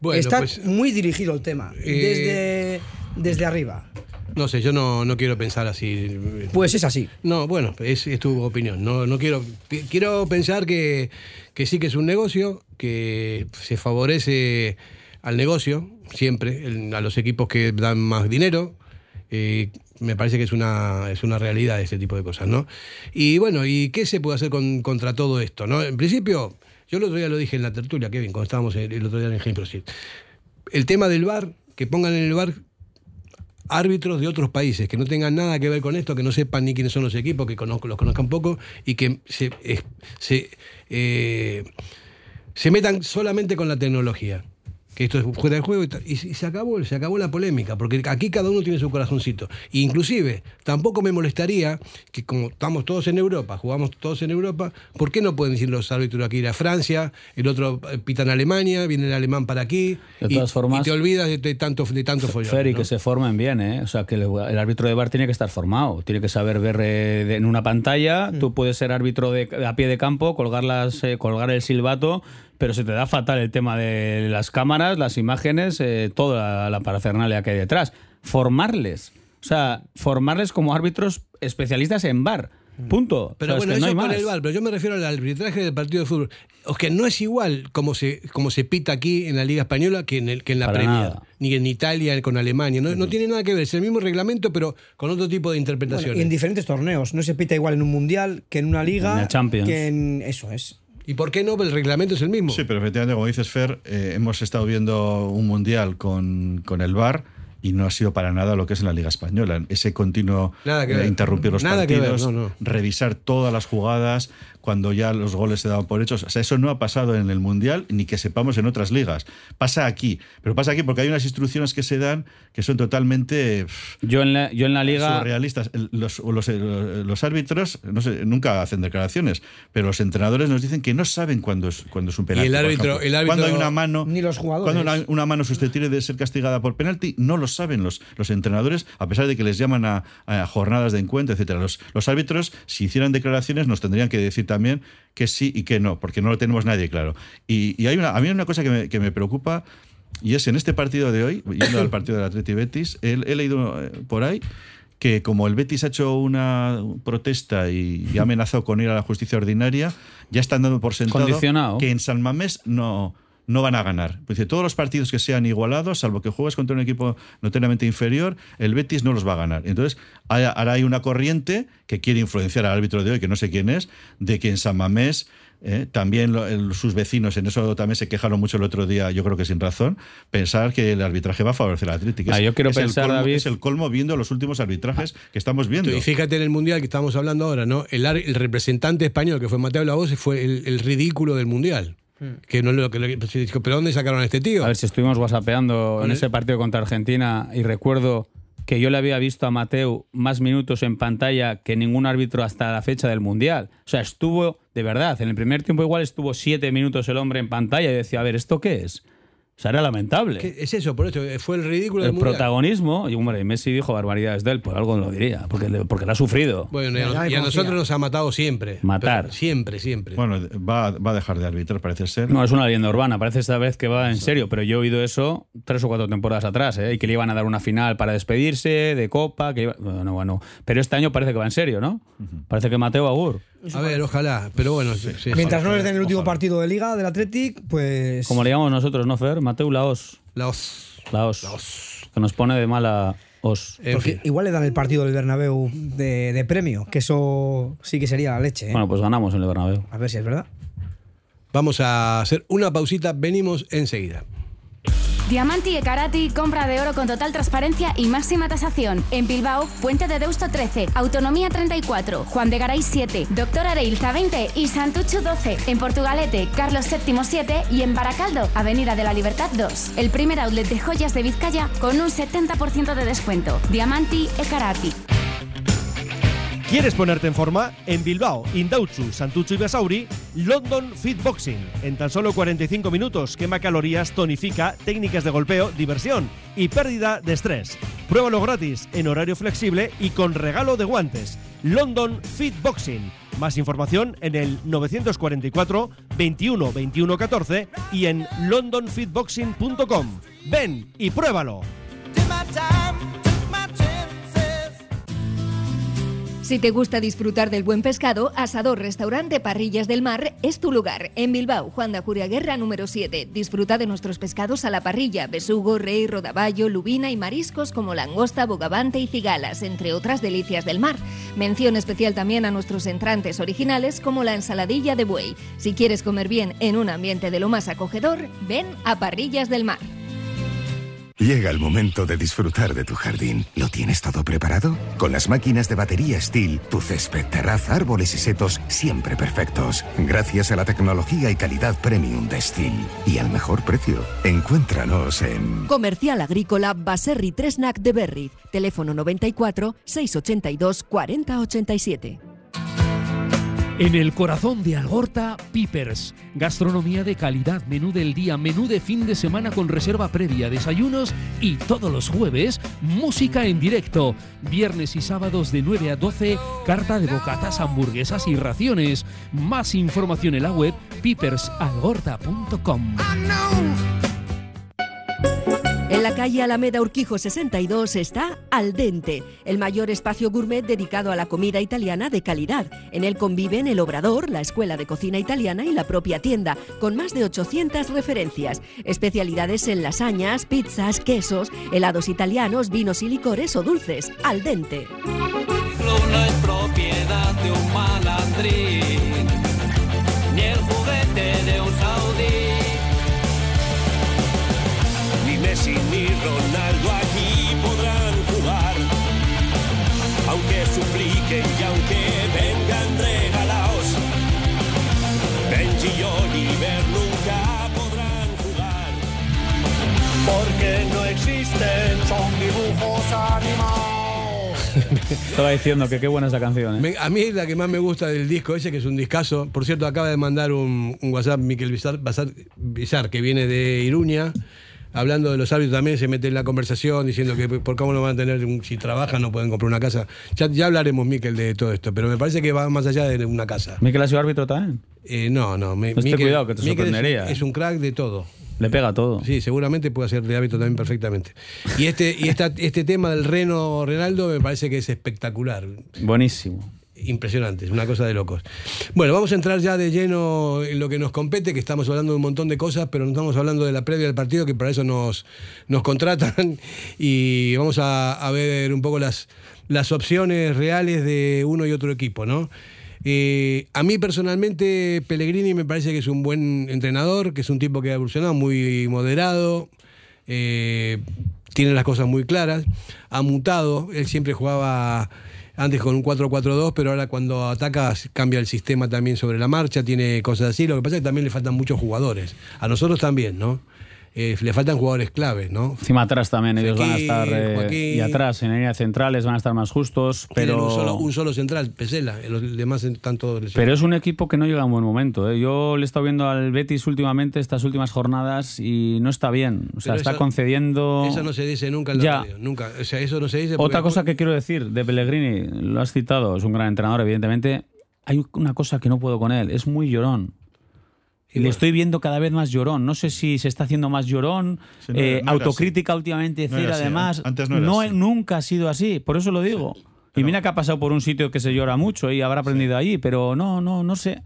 Bueno, está pues, muy dirigido el tema, Eh, desde, desde arriba. No sé, yo no, no quiero pensar así. Pues es así. No, bueno, es, es tu opinión. No, no quiero, quiero pensar que, que sí que es un negocio, que se favorece al negocio siempre, el- a los equipos que dan más dinero. Eh, me parece que es una, es una realidad este tipo de cosas, ¿no? Y bueno, ¿y qué se puede hacer con- contra todo esto, no? En principio, yo el otro día lo dije en la tertulia, Kevin, cuando estábamos el, el otro día en Pro El tema del VAR, que pongan en el VAR árbitros de otros países que no tengan nada que ver con esto, que no sepan ni quiénes son los equipos, que conozco, los conozcan poco y que se, se, eh, se metan solamente con la tecnología. Que esto es fuera de juego y, tal. y, y se acabó, se acabó la polémica, porque aquí cada uno tiene su corazoncito. E inclusive, tampoco me molestaría que como estamos todos en Europa, jugamos todos en Europa, ¿por qué no pueden decir los árbitros aquí ir a Francia, el otro eh, pita en Alemania, viene el alemán para aquí, De y, todas formas- y te olvidas de, de tanto, de tanto follón. Fer, y ¿no? que se formen bien, ¿eh? O sea, que el, el árbitro de bar tiene que estar formado, tiene que saber ver eh, de- en una pantalla. Tú puedes ser árbitro de, a pie de campo, colgar, las, eh, colgar el silbato, pero se te da fatal el tema de las cámaras, las imágenes, eh, toda la, la parafernalia que hay detrás. Formarles. O sea, formarles como árbitros especialistas en bar. Punto. Pero O sea, es bueno, no eso hay con más. el VAR, pero yo me refiero al arbitraje del partido de fútbol. O que no es igual como se, como se pita aquí en la Liga Española que en, el, que en la Para Premier, nada. ni en Italia con Alemania. No, no tiene nada que ver, es el mismo reglamento, pero con otro tipo de Bueno, interpretaciones. y en diferentes torneos. No se pita igual en un mundial que en una liga. En la Champions. Que en. Eso es. ¿Y por qué no? El reglamento es el mismo. Sí, pero efectivamente, como dices, Fer, eh, hemos estado viendo un mundial con, con el VAR y no ha sido para nada lo que es en la Liga Española. Ese continuo Nada que eh, interrumpir los Nada que ver, partidos, no, no. revisar todas las jugadas cuando ya los goles se daban por hechos. O sea, eso no ha pasado en el mundial ni que sepamos en otras ligas. Pasa aquí. Pero pasa aquí porque hay unas instrucciones que se dan que son totalmente. Yo en la, yo en la liga. surrealistas. El- Los, los- los árbitros no sé, nunca hacen declaraciones, pero los entrenadores nos dicen que no saben cuándo es, cuándo es un penalti. el por árbitro- el árbitro- Cuando hay una mano. Ni los jugadores. Cuando una, una mano susceptible de ser castigada por penalti, no lo saben los, los entrenadores, a pesar de que les llaman a, a jornadas de encuentro, etcétera. Los, los árbitros, si hicieran declaraciones, nos tendrían que decir también que sí y que no, porque no lo tenemos nadie claro. Y, y hay una, a mí hay una cosa que me, que me preocupa. Y es en este partido de hoy, yendo al partido del Atleti Betis, he, he leído eh, por ahí que como el Betis ha hecho una protesta y, y ha amenazado con ir a la justicia ordinaria, ya están dando por sentado que en San Mamés no, no van a ganar. Dice, todos los partidos que sean igualados, salvo que juegues contra un equipo notoriamente inferior, el Betis no los va a ganar. Entonces, hay- ahora hay una corriente que quiere influenciar al árbitro de hoy, que no sé quién es, de que en San Mamés eh, también lo- el- sus vecinos, en eso también se quejaron mucho el otro día, yo creo que sin razón, pensar que el arbitraje va a favorecer al Atlético. Ah, yo quiero el pensar, colmo- David- es el colmo viendo los últimos arbitrajes que estamos viendo. Y fíjate en el Mundial que estamos hablando ahora, ¿no? El representante español que fue Mateo Lavoz fue el, el ridículo del Mundial. Que no es lo que dijo, ¿pero dónde sacaron a este tío? A ver si estuvimos whatsappeando en ese partido contra Argentina y recuerdo que yo le había visto a Mateu más minutos en pantalla que ningún árbitro hasta la fecha del Mundial. O sea, estuvo, de verdad, en el primer tiempo igual estuvo siete minutos el hombre en pantalla y decía, a ver, ¿esto qué es? O sea, era lamentable. ¿Qué es eso, por eso, fue el ridículo del El Mundial. protagonismo, y hombre, Messi dijo barbaridades de él, por algo lo diría, porque, le- porque lo ha sufrido. Bueno, y a, y nosotros nos ha matado siempre. Matar. Siempre, siempre. Bueno, va, va a dejar de arbitrar, parece ser. No, es una leyenda urbana, parece esta vez que va en serio, pero yo he oído eso tres o cuatro temporadas atrás, ¿eh? y que le iban a dar una final para despedirse, de Copa, que iba- Bueno, bueno. Pero este año parece que va en serio, ¿no? Parece que Mateo Agur. a ver, ojalá, pero bueno, sí, sí. Mientras no les den el último partido de liga del Athletic, pues. Como le llamamos nosotros, ¿no, Fer? Mateu Laos. Los, Laos. Que nos pone de mala os. Porque fin. igual le dan el partido del Bernabéu de, de premio, que eso sí que sería la leche. ¿eh? Bueno, pues ganamos en el Bernabéu. A ver si es verdad. Vamos a hacer una pausita, venimos enseguida. Diamanti e Karati, compra de oro con total transparencia y máxima tasación. En Bilbao, Puente de Deusto 13, Autonomía 34, Juan de Garay 7, Doctor Areilza 20 y Santucho 12. En Portugalete, Carlos VII 7 y en Baracaldo, Avenida de la Libertad 2. El primer outlet de joyas de Vizcaya con un 70% de descuento. Diamanti e Karati. ¿Quieres ponerte en forma? En Bilbao, Indauchu, Santucho y Basauri, London Fit Boxing. En tan solo 45 minutos quema calorías, tonifica, técnicas de golpeo, diversión y pérdida de estrés. Pruébalo gratis, en horario flexible y con regalo de guantes. London Fit Boxing. Más información en el 944 21 21 14 y en londonfitboxing.com. Ven y pruébalo. Si te gusta disfrutar del buen pescado, Asador Restaurante Parrillas del Mar es tu lugar. En Bilbao, Juan de Ajuria Guerra número 7. Disfruta de nuestros pescados a la parrilla, besugo, rey, rodaballo, lubina y mariscos como langosta, bogavante y cigalas, entre otras delicias del mar. Mención especial también a nuestros entrantes originales como la ensaladilla de buey. Si quieres comer bien en un ambiente de lo más acogedor, ven a Parrillas del Mar. Llega el momento de disfrutar de tu jardín. ¿Lo tienes todo preparado? Con las máquinas de batería Steel, tu césped, terraza, árboles y setos siempre perfectos. Gracias a la tecnología y calidad premium de Steel. Y al mejor precio. Encuéntranos en... Comercial Agrícola Baserri Tresnac de Berriz. Teléfono 94 682 4087. En el corazón de Algorta, Pipers. Gastronomía de calidad, menú del día, menú de fin de semana con reserva previa, desayunos y todos los jueves, música en directo. Viernes y sábados de 9 a 12, carta de bocatas, hamburguesas y raciones. Más información en la web pipersalgorta.com. En la calle Alameda Urquijo 62 está Al Dente, el mayor espacio gourmet dedicado a la comida italiana de calidad. En él conviven el Obrador, la Escuela de Cocina Italiana y la propia tienda, con más de 800 referencias. Especialidades en lasañas, pizzas, quesos, helados italianos, vinos y licores o dulces. Al Dente. Estaba diciendo que qué buena esa canción. ¿eh? Me- a mí la que más me gusta del disco ese, que es un discazo. Por cierto, acaba de mandar un, un WhatsApp Miquel Bizar, Bazar- Bizar, que viene de Iruña. Hablando de los árbitros también, se mete en la conversación diciendo que por cómo no van a tener, si trabajan no pueden comprar una casa. Ya, ya hablaremos, Miquel, de todo esto, pero me parece que va más allá de una casa. Miquel ha sido árbitro también. Eh, no, no. Me, Pues ten cuidado, que te Miquel es- sorprendería, Es, ¿eh? un crack de todo. Le pega todo. Sí, seguramente puede hacer de hábito también perfectamente. Y este, y esta, este tema del Reno Renaldo me parece que es espectacular. Buenísimo. Impresionante, es una cosa de locos. Bueno, vamos a entrar ya de lleno en lo que nos compete, que estamos hablando de un montón de cosas, pero no estamos hablando de la previa del partido, que para eso nos, nos contratan, y vamos a, a ver un poco las, las opciones reales de uno y otro equipo, ¿no? Eh, a mí personalmente Pellegrini me parece que es un buen entrenador, que es un tipo que ha evolucionado muy moderado, eh, tiene las cosas muy claras, ha mutado, él siempre jugaba antes con un 4-4-2, pero ahora cuando ataca cambia el sistema también sobre la marcha, tiene cosas así, lo que pasa es que también le faltan muchos jugadores, a nosotros también, ¿no? Eh, le faltan jugadores claves, ¿no? Encima atrás también ellos van a estar. eh, Joaquín. y atrás, en líneas centrales, van a estar más justos. Pero, un solo, un solo central, Pesela, los demás están todos lesionados. pero es un equipo que no llega en buen momento. ¿eh? Yo le he estado viendo al Betis últimamente, estas últimas jornadas, y no está bien. O sea, Pero está concediendo. Eso no se dice nunca en la Ya. radio, nunca. O sea, eso no se dice porque- Otra cosa que quiero decir de Pellegrini, lo has citado, es un gran entrenador, evidentemente. Hay una cosa que no puedo con él, es muy llorón. Y le estoy viendo cada vez más llorón. No sé si se está haciendo más llorón. Sí, no eh, no autocrítica últimamente, No decir, era así, además. antes no era así. Nunca ha sido así, por eso lo digo. y mira que ha pasado por un sitio que se llora mucho y habrá aprendido allí, pero no, no, no sé.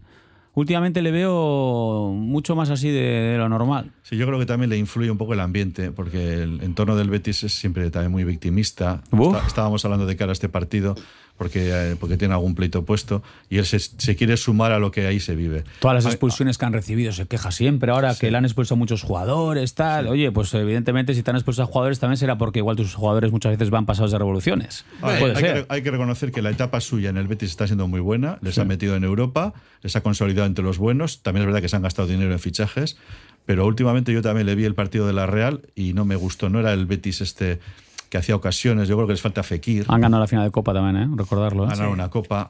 Últimamente le veo mucho más así de, de lo normal. Sí, yo creo que también le influye un poco el ambiente, porque el entorno del Betis es siempre también muy victimista. Está- estábamos hablando de cara a este partido porque, eh, porque tiene algún pleito puesto y él se, se quiere sumar a lo que ahí se vive. Todas las Ah, expulsiones que han recibido se queja siempre. Ahora que le han expulsado muchos jugadores, tal. Oye, pues evidentemente si te han expulsado jugadores también será porque igual tus jugadores muchas veces van pasados de revoluciones. Ah, Puede hay, ser. que, hay que reconocer que la etapa suya en el Betis está siendo muy buena, les ha metido en Europa, les ha consolidado entre los buenos, también es verdad que se han gastado dinero en fichajes, pero últimamente yo también le vi el partido de la Real y no me gustó, no era el Betis este que hacía ocasiones, yo creo que les falta Fekir, Han ganado la final de Copa también, ¿eh? Recordarlo. ¿eh? ganaron una copa.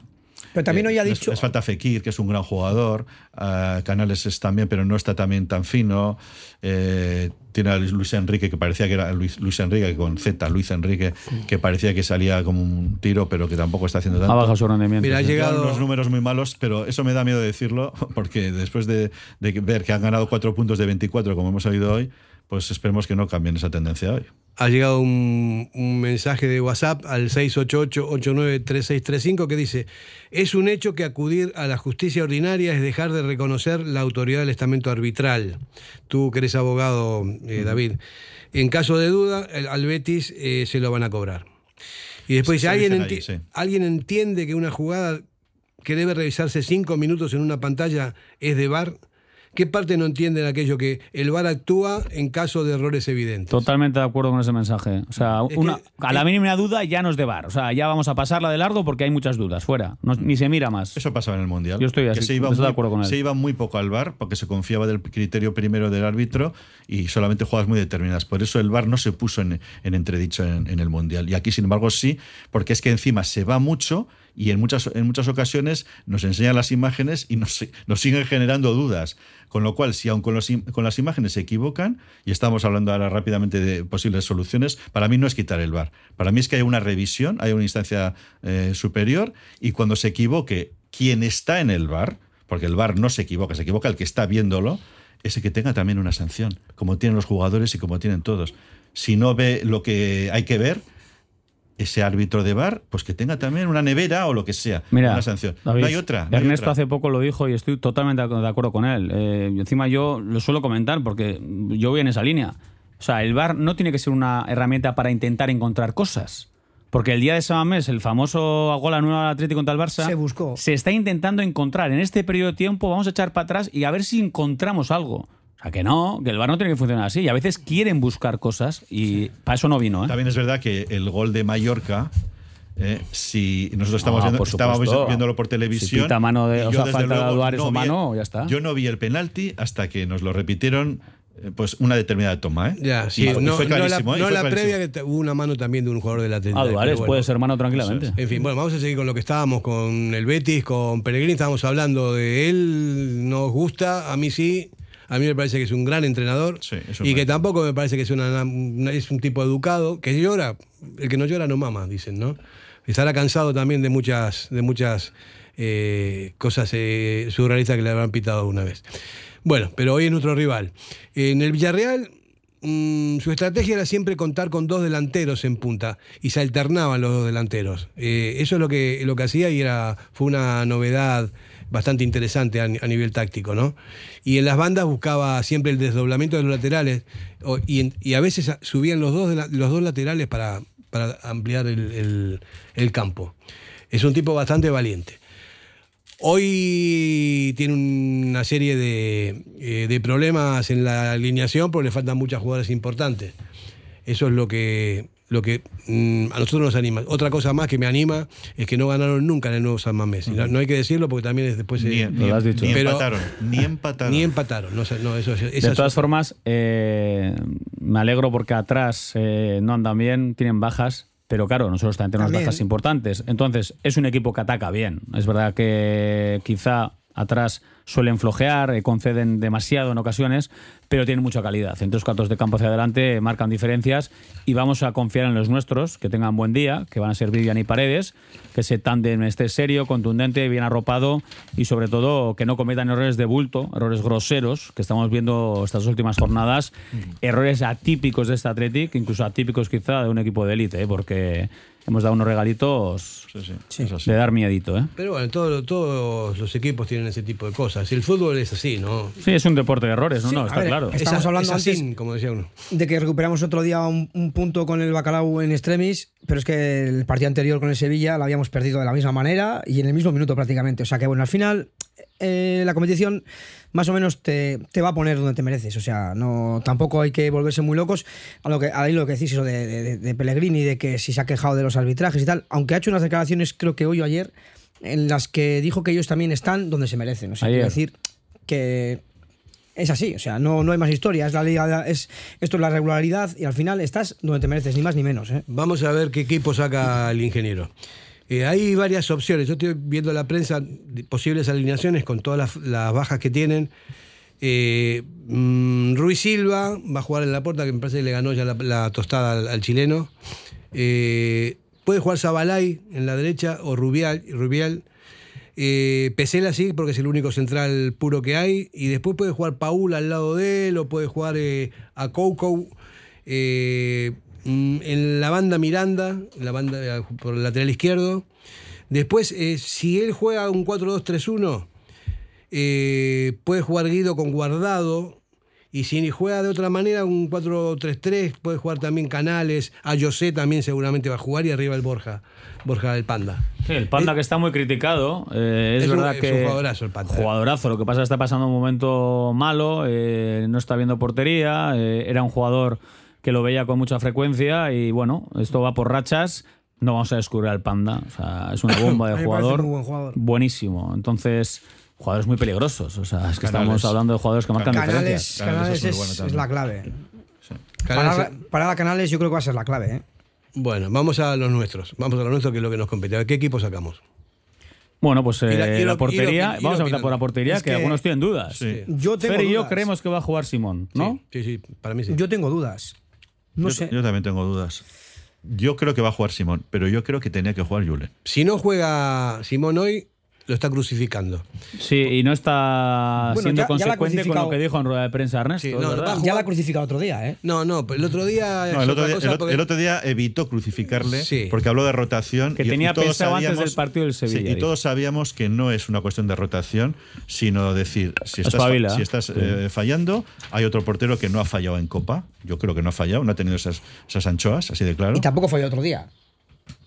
Pero también Eh, hoy ha dicho. Les, falta Fekir, que es un gran jugador. ah, Canales es también, pero no está también tan fino. Eh, tiene a Luis Enrique, que parecía que era Luis, Luis Enrique, con Z, Luis Enrique, que parecía que salía como un tiro, pero que tampoco está haciendo tanto. Ha bajado su rendimiento. Mira, ha sí. llegado- unos números muy malos, pero eso me da miedo decirlo, porque después de, de ver que han ganado cuatro puntos de 24, como hemos oído hoy, pues esperemos que no cambien esa tendencia hoy. Ha llegado un, un mensaje de WhatsApp al 688-893635 que dice, es un hecho que acudir a la justicia ordinaria es dejar de reconocer la autoridad del estamento arbitral. Tú que eres abogado, eh, David. En caso de duda, el- al Betis eh, se lo van a cobrar. Y después Sí, dice, ¿alguien, ahí, sí. ¿alguien entiende que una jugada que debe revisarse cinco minutos en una pantalla es de VAR? ¿Qué parte no entienden aquello que el VAR actúa en caso de errores evidentes? Totalmente de acuerdo con ese mensaje. O sea, Es una- a la mínima duda ya nos de bar. O sea, ya vamos a pasarla de largo porque hay muchas dudas. Fuera. No- ni se mira más. Eso pasaba en el Mundial. Yo estoy que se iba, estoy de muy, acuerdo con él. se iba muy poco al VAR porque se confiaba del criterio primero del árbitro y solamente jugadas muy determinadas. Por eso el VAR no se puso en, en entredicho en, en el Mundial. Y aquí, sin embargo, sí, porque es que encima se va mucho y en muchas, en muchas ocasiones nos enseñan las imágenes y nos, nos siguen generando dudas. Con lo cual, si aun con, los con las imágenes se equivocan, y estamos hablando ahora rápidamente de posibles soluciones, para mí no es quitar el VAR. Para mí es que hay una revisión, hay una instancia eh, superior, y cuando se equivoque quien está en el VAR, porque el VAR no se equivoca, se equivoca el que está viéndolo, ese que tenga también una sanción, como tienen los jugadores y como tienen todos. Si no ve lo que hay que ver, ese árbitro de bar, pues que tenga también una nevera o lo que sea, Mira, una sanción. David, no hay otra. no hay Ernesto otra. hace poco lo dijo y estoy totalmente de acuerdo con él. Eh, encima yo lo suelo comentar porque yo voy en esa línea. O sea, el VAR no tiene que ser una herramienta para intentar encontrar cosas. Porque el día de San Mamés, el famoso gol anulado al Atlético contra el Barça, Se buscó. se está intentando encontrar. En este periodo de tiempo vamos a echar para atrás y a ver si encontramos algo. Sea, que no, que el VAR no tiene que funcionar así. Y a veces quieren buscar cosas y para eso no vino. ¿eh? También es verdad que el gol de Mallorca, eh, si nosotros estamos Ah, viendo, por estábamos viéndolo por Si televisión. pita mano de- y o sea, falta de o vi- mano, ya está. Yo no vi el penalti hasta que nos lo repitieron eh, pues una determinada toma. ¿eh? Ya, sí, Y no, fue no la, ¿eh? No la clarísimo. previa que hubo una mano también de un jugador del Atlético. Ah, Duárez bueno. puede ser mano tranquilamente. En fin, bueno, vamos a seguir con lo que estábamos con el Betis, con Pellegrini, estábamos hablando de él, nos gusta, a mí sí, a mí me parece que es un gran entrenador Sí, y que tampoco me parece que es, una, una- es un tipo educado, que llora, el que no llora no mama, dicen, ¿no? Estará cansado también de muchas, de muchas eh, cosas eh, surrealistas que le habrán pitado alguna vez. Bueno, pero hoy es nuestro rival. En el Villarreal mm, su estrategia era siempre contar con dos delanteros en punta y se alternaban los dos delanteros. Eh, eso es lo que, lo que hacía y era, fue una novedad bastante interesante a, ni- a nivel táctico, ¿no? Y en las bandas buscaba siempre el desdoblamiento de los laterales y, a veces subían los dos, los dos laterales para, para ampliar el, el- el campo. Es un tipo bastante valiente. Hoy tiene una serie de, eh, de problemas en la alineación porque le faltan muchas jugadoras importantes. Eso es lo que, lo que mm, a nosotros nos anima. Otra cosa más que me anima es que no ganaron nunca en el nuevo San Mamés. Y no, no hay que decirlo porque también es después... Ni, eh, ni- Lo has dicho. ni Pero- empataron. Ni empataron. ni empataron. No, sé, no, eso, esa De todas formas, eh, me alegro porque atrás eh, no andan bien, tienen bajas, pero claro, nosotros también tenemos También. bajas importantes. Entonces, es un equipo que ataca bien. Es verdad que quizá atrás suelen flojear, eh, conceden demasiado en ocasiones, pero tienen mucha calidad. En tres cuartos de campo hacia adelante marcan diferencias y vamos a confiar en los nuestros, que tengan buen día, que van a ser Vivian y Paredes, que ese tándem esté serio, contundente, bien arropado y sobre todo que no cometan errores de bulto, errores groseros, que estamos viendo estas últimas jornadas, errores atípicos de este Athletic, incluso atípicos quizá de un equipo de élite, ¿eh? porque hemos dado unos regalitos Sí, sí, así. de dar miedito. ¿eh? Pero bueno, todo- todos los equipos tienen ese tipo de cosas. El fútbol es así, ¿no? Sí, es un deporte de errores, ¿no? Sí, no, a está ver, claro. es- Estamos hablando es así, antes- como decía uno. de que recuperamos otro día un, un punto con el Bacalao en extremis, pero es que el partido anterior con el Sevilla lo habíamos perdido de la misma manera y en el mismo minuto prácticamente. O sea que bueno, al final eh, la competición más o menos te, te va a poner donde te mereces. O sea, no tampoco hay que volverse muy locos a lo que, a lo que decís eso de, de, de Pellegrini, de que si se ha quejado de los arbitrajes y tal, aunque ha hecho unas declaraciones creo que hoy o ayer en las que dijo que ellos también están donde se merecen. O sea, Ayer. decir que es así, o sea, no, no hay más historia, es la liga, es, esto es la regularidad y al final estás donde te mereces, ni más ni menos. ¿eh? Vamos a ver qué equipo saca el ingeniero. Eh, hay varias opciones. Yo estoy viendo la prensa posibles alineaciones con todas las, bajas que tienen. Eh, mm, Ruiz Silva va a jugar en la puerta, que me parece que le ganó ya la, tostada al, chileno. Eh, puede jugar Zabalay en la derecha o Rubial. Rubial. Eh, Pesela sí, porque es el único central puro que hay. Y después puede jugar Paul al lado de él, o puede jugar a Coco. En la banda Miranda, la banda eh, por el lateral izquierdo. Después, eh, si él juega un 4-2-3-1, eh, puede jugar Guido con guardado. Y si juega de otra manera, un 4-3-3, puede jugar también Canales. A José también seguramente va a jugar y arriba el Borja, Borja del Panda. Sí, el Panda que está muy criticado. eh, es, Es un- verdad es que. un jugadorazo el Panda. Jugadorazo. Lo que pasa es que está pasando un momento malo, eh, no está viendo portería. eh, era un jugador que lo veía con mucha frecuencia y bueno, esto va por rachas. No vamos a descubrir al Panda. O sea, es una bomba de jugador. muy buen jugador. Buenísimo. Entonces, jugadores muy peligrosos. O sea, es que Canales. estamos hablando de jugadores que marcan Canales. diferencias. Canales, Canales Canales es bueno es la clave. Canales- Parar, parar a Canales yo creo que va a ser la clave. ¿eh? Bueno, vamos a los nuestros. Vamos a los nuestros, que es lo que nos compete. A ver, ¿qué equipo sacamos? Bueno, pues eh, la portería. ir vamos a empezar por la portería, Es que, que- algunos tienen dudas. Sí. Yo tengo Fer y yo dudas. creemos que va a jugar Simón, ¿no? Sí, sí, para mí sí. Yo tengo dudas. No yo, sé. yo también tengo dudas. Yo creo que va a jugar Simón, pero yo creo que tenía que jugar Julen. Si no juega Simón hoy, lo está crucificando. Sí, y no está Bueno, siendo ya- ya la ha consecuente con crucificado. lo que dijo en rueda de prensa Ernesto. Sí, no, Ya la ha crucificado otro día, ¿eh? No, no, el otro día. No, el, otro día, el otro- porque- el otro día evitó crucificarle Sí. porque habló de rotación. Que y- y tenía todos pensado antes del partido del Sevilla, Sí, y todos sabíamos que no es una cuestión de rotación, sino decir, si estás, fa- Espabila. si estás Sí. eh, fallando, hay otro portero que no ha fallado en Copa. Yo creo que no ha fallado, no ha tenido esas, esas anchoas, así de claro. Y tampoco fue otro día.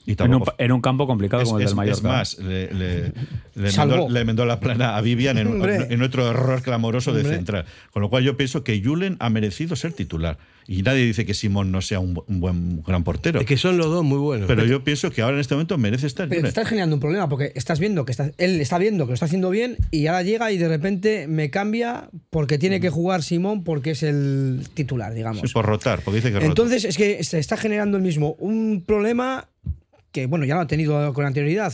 Y En un, tampoco- en un campo complicado es, como el es- del Mallorca. es más, le, le, mandó, le mandó la plana a Vivian en, otro error clamoroso de Hombre. central. Con lo cual yo pienso que Julen ha merecido ser titular. Y nadie dice que Simón no sea un, bu- un buen gran portero. Es que son los dos muy buenos. Pero yo pienso que ahora en este momento merece estar Pero te Julen. estás generando un problema porque estás viendo que está- él está viendo que lo está haciendo bien y ahora llega y de repente me cambia porque tiene que jugar Simón porque es el titular, digamos. Sí, por rotar, porque dice que rota. Entonces es que se está generando el mismo un problema que bueno ya lo ha tenido con anterioridad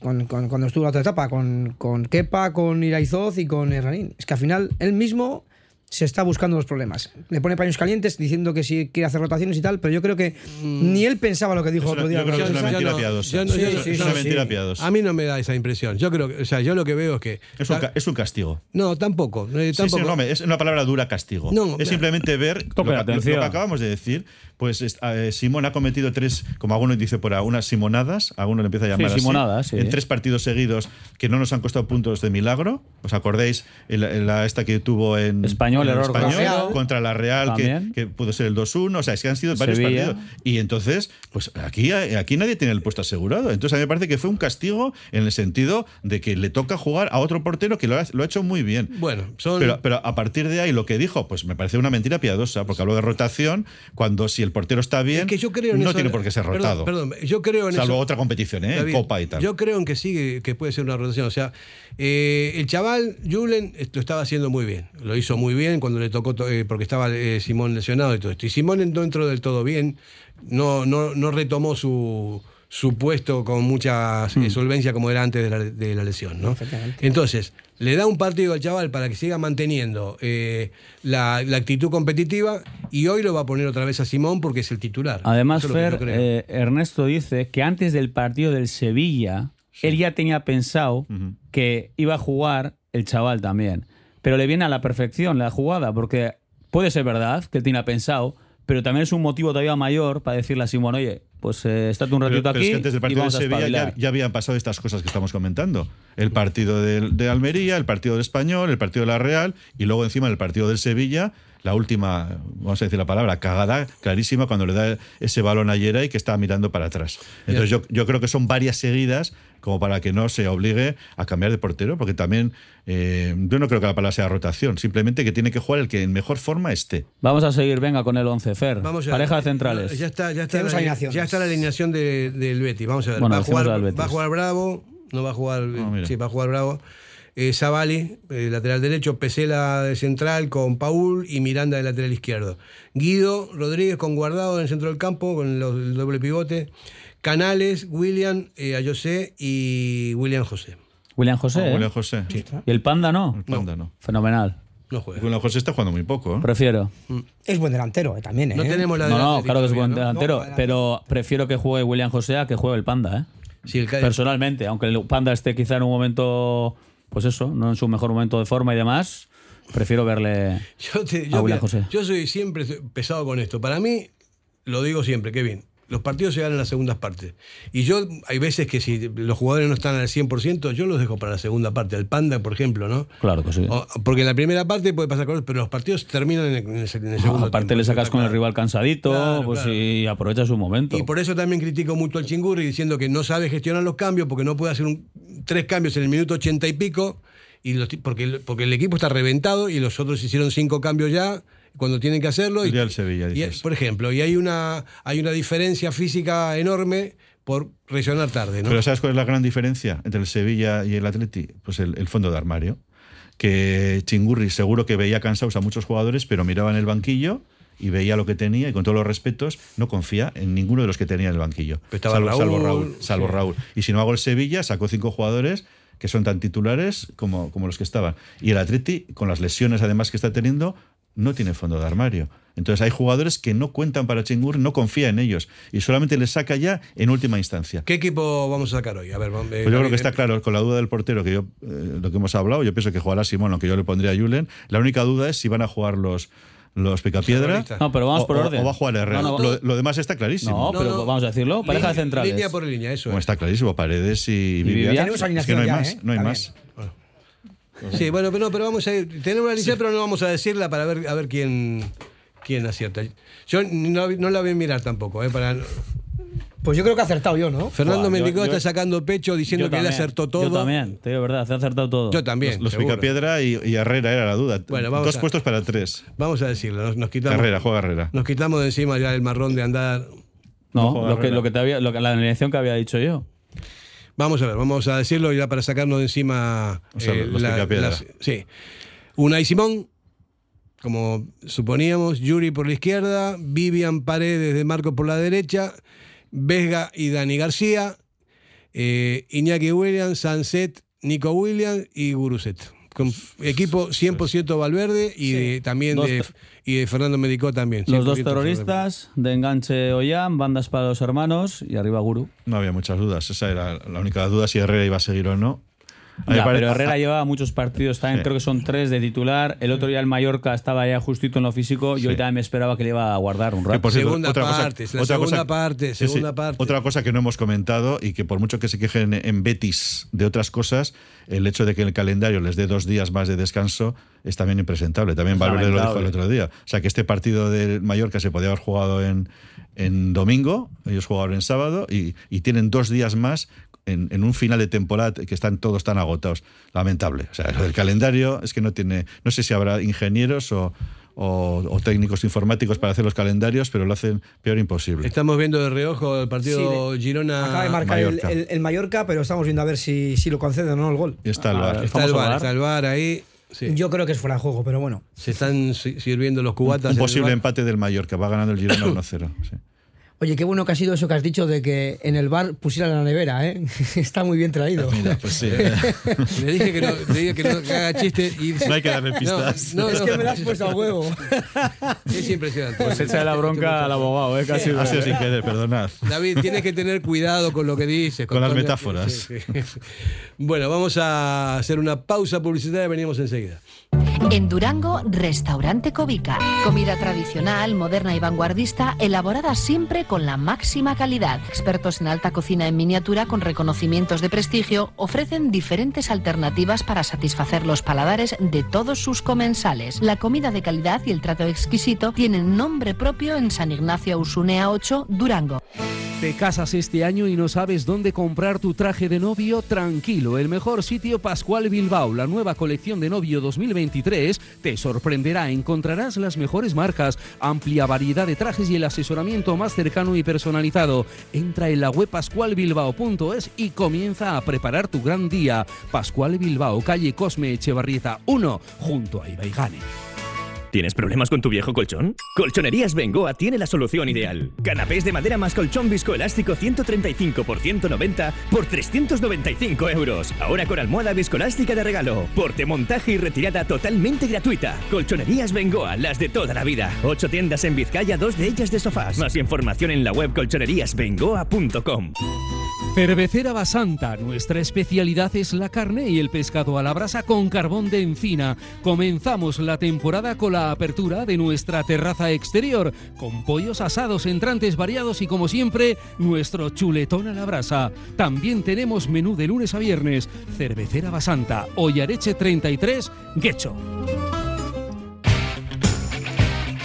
con, con- cuando estuvo la otra etapa con, con Kepa, con Iraizoz y con Hernanín. Es que al final él mismo se está buscando los problemas. Le pone paños calientes diciendo que sí quiere hacer rotaciones y tal, pero yo creo que ni él pensaba lo que dijo otro día. yo creo que es una mentira no- piadosa. no- Sí, no-. A mí no me da esa impresión. Yo creo que, o sea, yo lo que veo es que. Es un, ca- es un castigo. No, tampoco. eh, Sí, sí, tampoco. es una palabra dura castigo. No, es simplemente ver lo, lo que acabamos de decir. Pues es- eh, Simón ha cometido tres, como alguno dice por ahí, unas simonadas, alguno le empieza a llamar Sí, así, simonadas, sí. en tres partidos seguidos que no nos han costado puntos de milagro. ¿Os acordáis el- el- la esta que tuvo en Español, en error español, contra la Real, que, pudo ser el 2-1? O sea, es que han sido varios Sevilla. partidos. Y entonces, pues aquí, aquí nadie tiene el puesto asegurado. Entonces a mí me parece que fue un castigo en el sentido de que le toca jugar a otro portero que lo ha, lo ha hecho muy bien. Bueno, son. Pero, pero a partir de ahí lo que dijo, pues me parece una mentira piadosa, porque habló de rotación, cuando si el portero está bien, Es que yo creo en no eso- tiene por qué ser rotado. Perdón, yo creo en Salvo eso. otra competición, ¿eh? David, Copa y tal. Yo creo en que sí, que- puede ser una rotación. O sea, eh, el chaval, Julen, lo estaba haciendo muy bien. Lo hizo muy bien cuando le tocó, to- eh, porque estaba eh, Simón lesionado y todo esto. Y Simón no entró del todo bien, no, no, no retomó su, su puesto con mucha eh, solvencia como era antes de la, de la lesión. ¿no? Entonces, le da un partido al chaval para que siga manteniendo eh, la, la actitud competitiva y hoy lo va a poner otra vez a Simón porque es el titular. Además, es Fer, eh, Ernesto dice que antes del partido del Sevilla, él ya tenía pensado que iba a jugar el chaval también. Pero le viene a la perfección la jugada, porque puede ser verdad que él tenía pensado, pero también es un motivo todavía mayor para decirle a Simón, oye, pues eh, estate un Pero, ratito pero es aquí que antes del partido de Sevilla ya habían pasado estas cosas que estamos comentando. El partido de, de Almería, el partido del Español, el partido de la Real y luego encima el partido del Sevilla, la última, vamos a decir la palabra, cagada clarísima cuando le da ese balón a Yeray que estaba mirando para atrás. Entonces yo, yo creo que son varias seguidas como para que no se obligue a cambiar de portero, porque también eh, yo no creo que la palabra sea rotación, simplemente que tiene que jugar el que en mejor forma esté. Vamos a seguir, venga, con el 11, Fer. Vamos a- Pareja de centrales. Ya está, ya está, la, ya está la alineación de- del Betty. Vamos a ver. Bueno, va, a jugar, al Betis. va a jugar Bravo, no va a jugar. Mira. sí, va a jugar Bravo. Eh, Zavali, eh, lateral derecho, Pesela de central con Paul y Miranda de lateral izquierdo. Guido Rodríguez con Guardado en el centro del campo, con los- el doble pivote. Canales, William, eh, Ayosé y William José. William José. Como ¿eh? William José. ¿Y el Panda no? El Panda no. Fenomenal. No juega. William José está jugando muy poco. ¿eh? Prefiero. Es buen delantero eh, también, ¿eh? No tenemos la No, no, claro que es buen delantero, No, pero prefiero que juegue William José a que juegue el Panda, ¿eh? Sí, el ca- Personalmente, aunque el Panda esté quizá en un momento, pues eso, no en su mejor momento de forma y demás, prefiero verle Yo, te- a William mira, José. yo soy siempre pesado con esto. Para mí, lo digo siempre, Kevin, los partidos se ganan en las segundas partes. Y yo, hay veces que si los jugadores no están al 100%, yo los dejo para la segunda parte. Al Panda, por ejemplo, ¿no? Claro que sí. O- porque en la primera parte puede pasar cosas, pero los partidos terminan en el, en el- el segundo Aparte tiempo, le sacas con el rival cansadito, Claro, pues claro. y aprovecha su momento. Y por eso también critico mucho al Chingurri diciendo que no sabe gestionar los cambios porque no puede hacer un- tres cambios en el minuto ochenta y pico y los porque, porque el equipo está reventado y los otros hicieron cinco cambios ya cuando tienen que hacerlo. El Y, Sevilla, y, por ejemplo, y hay una, hay una diferencia física enorme por reaccionar tarde. ¿no? Pero ¿sabes cuál es la gran diferencia entre el Sevilla y el Atleti? Pues el, el fondo de armario. Que Chingurri seguro que veía cansados a muchos jugadores, pero miraba en el banquillo y veía lo que tenía y con todos los respetos no confía en ninguno de los que tenía en el banquillo. Pero estaba salvo, salvo Raúl, Raúl. Salvo sí. Raúl. Y si no hago el Sevilla, sacó cinco jugadores que son tan titulares como, como los que estaban. Y el Atleti, con las lesiones además que está teniendo, no tiene fondo de armario. Entonces hay jugadores que no cuentan para Chengur, no confía en ellos y solamente les saca ya en última instancia. ¿Qué equipo vamos a sacar hoy? A ver, vamos- eh, Pues yo creo que está claro, con la duda del portero, que yo, eh, lo que hemos hablado, yo pienso que jugará Simón, aunque yo le pondría a Julen. La única duda es si van a jugar los, los Picapiedra. No, pero vamos o- por o- orden. O va a jugar Herrera. No, no, lo, lo demás está clarísimo. No, pero vamos a decirlo. Pareja de línea- centrales. Línea por línea, eso es. está clarísimo, Paredes y, Vivian. Vivian. Tenemos Es que no hay ya, más, ¿eh? no hay También. más. Sí, bueno, pero, no, pero vamos a ir. Tenemos una lista, pero no vamos a decirla para ver a ver quién, quién acierta. Yo no, no la voy a mirar tampoco, ¿eh? Para, Pues yo creo que ha acertado yo, ¿no? Fernando Mendicó está sacando pecho diciendo que él acertó todo. Yo también, te digo verdad, se ha acertado todo. Yo también. Los, los. Picapiedra y, y Herrera era la duda. Bueno, vamos Dos a- puestos para tres. Vamos a decirlo, nos, nos quitamos. Herrera, juega Herrera. Nos quitamos de encima ya el marrón de andar. No, juega lo que, lo que te había, lo que, la alineación que había dicho yo. Vamos a ver, vamos a decirlo ya para sacarnos de encima. eh, O sea, los Picapiedra. sí. Unai Simón, como suponíamos, Yuri por la izquierda, Vivian Paredes de Marco por la derecha, Vesga y Dani García, eh, Iñaki Williams, Sanset, Nico Williams y Guruset. Con equipo 100% Valverde y de- también Dos de, y de Fernando Medicó también. Los dos 100% terroristas, de enganche Ollán, bandas para los hermanos y arriba Guru. No había muchas dudas. Esa era la única duda si Herrera iba a seguir o no. Ya, pero Herrera llevaba muchos partidos también, Sí. creo que son tres de titular. El otro día el Mallorca estaba ya justito en lo físico. Yo hoy también me esperaba que le iba a guardar un rato. por cierto, Segunda otra cosa- parte, la otra segunda cosa- parte, Sí, sí. segunda parte. Otra cosa que no hemos comentado y que por mucho que se quejen en Betis de otras cosas, el hecho de que el calendario les dé dos días más de descanso es también impresentable. También Valverde lo dijo el otro día. O sea, que este partido del Mallorca se podía haber jugado en, en domingo, ellos jugaron en sábado y, y tienen dos días más en, en un final de temporada que están todos tan agotados. Lamentable. O sea, lo del calendario es que no tiene. No sé si habrá ingenieros o, o- o técnicos informáticos para hacer los calendarios, pero lo hacen peor imposible. Estamos viendo de reojo el partido Sí, de- Girona. Acaba de marcar el, Mallorca. el- el Mallorca, pero estamos viendo a ver si, si lo conceden o no el gol. Y está el Ah. Está el bar, está el bar ahí. Sí. Yo creo que es fuera de juego, pero bueno. Se están si- sirviendo los cubatas. Un el posible empate del Mallorca. Va ganando el Girona 1-0. sí. Oye, qué bueno que ha sido eso que has dicho de que en el bar pusiera la nevera, ¿eh? Está muy bien traído. Pues sí. Le dije que no, le dije que no que haga chiste y No hay que darle pistas. No, no, es que me la has puesto a huevo. Es impresionante. Pues echa la bronca al abogado, ¿eh? Casi. Ha sido sin querer, perdonad. David, tienes que tener cuidado con lo que dices. Con las metáforas. Sí, sí. Bueno, vamos a hacer una pausa publicitaria y venimos enseguida. En Durango, Restaurante Covica. Comida tradicional, moderna y vanguardista, elaborada siempre con la máxima calidad. Expertos en alta cocina en miniatura con reconocimientos de prestigio ofrecen diferentes alternativas para satisfacer los paladares de todos sus comensales. La comida de calidad y el trato exquisito tienen nombre propio en San Ignacio Usunea 8, Durango. ¿Te casas este año y no sabes dónde comprar tu traje de novio? Tranquilo, el mejor sitio Pascual Bilbao, la nueva colección de novio 2023, te sorprenderá. Encontrarás las mejores marcas, amplia variedad de trajes y el asesoramiento más cercano y personalizado. Entra en la web pascualbilbao.es y comienza a preparar tu gran día. Pascual Bilbao, calle Cosme Echevarrieta 1, junto a Ibaigane. ¿Tienes problemas con tu viejo colchón? Colchonerías Bengoa tiene la solución ideal. Canapés de madera más colchón viscoelástico 135 por 190 por 395 euros. Ahora con almohada viscoelástica de regalo. Porte, montaje y retirada totalmente gratuita. Colchonerías Bengoa, las de toda la vida. Ocho tiendas en Vizcaya, dos de ellas de sofás. Más información en la web colchoneríasbengoa.com. Cervecera Basanta, nuestra especialidad es la carne y el pescado a la brasa con carbón de encina. Comenzamos la temporada con la apertura de nuestra terraza exterior, con pollos asados, entrantes variados y como siempre, nuestro chuletón a la brasa. También tenemos menú de lunes a viernes. Cervecera Basanta, Ollareche 33, Guecho.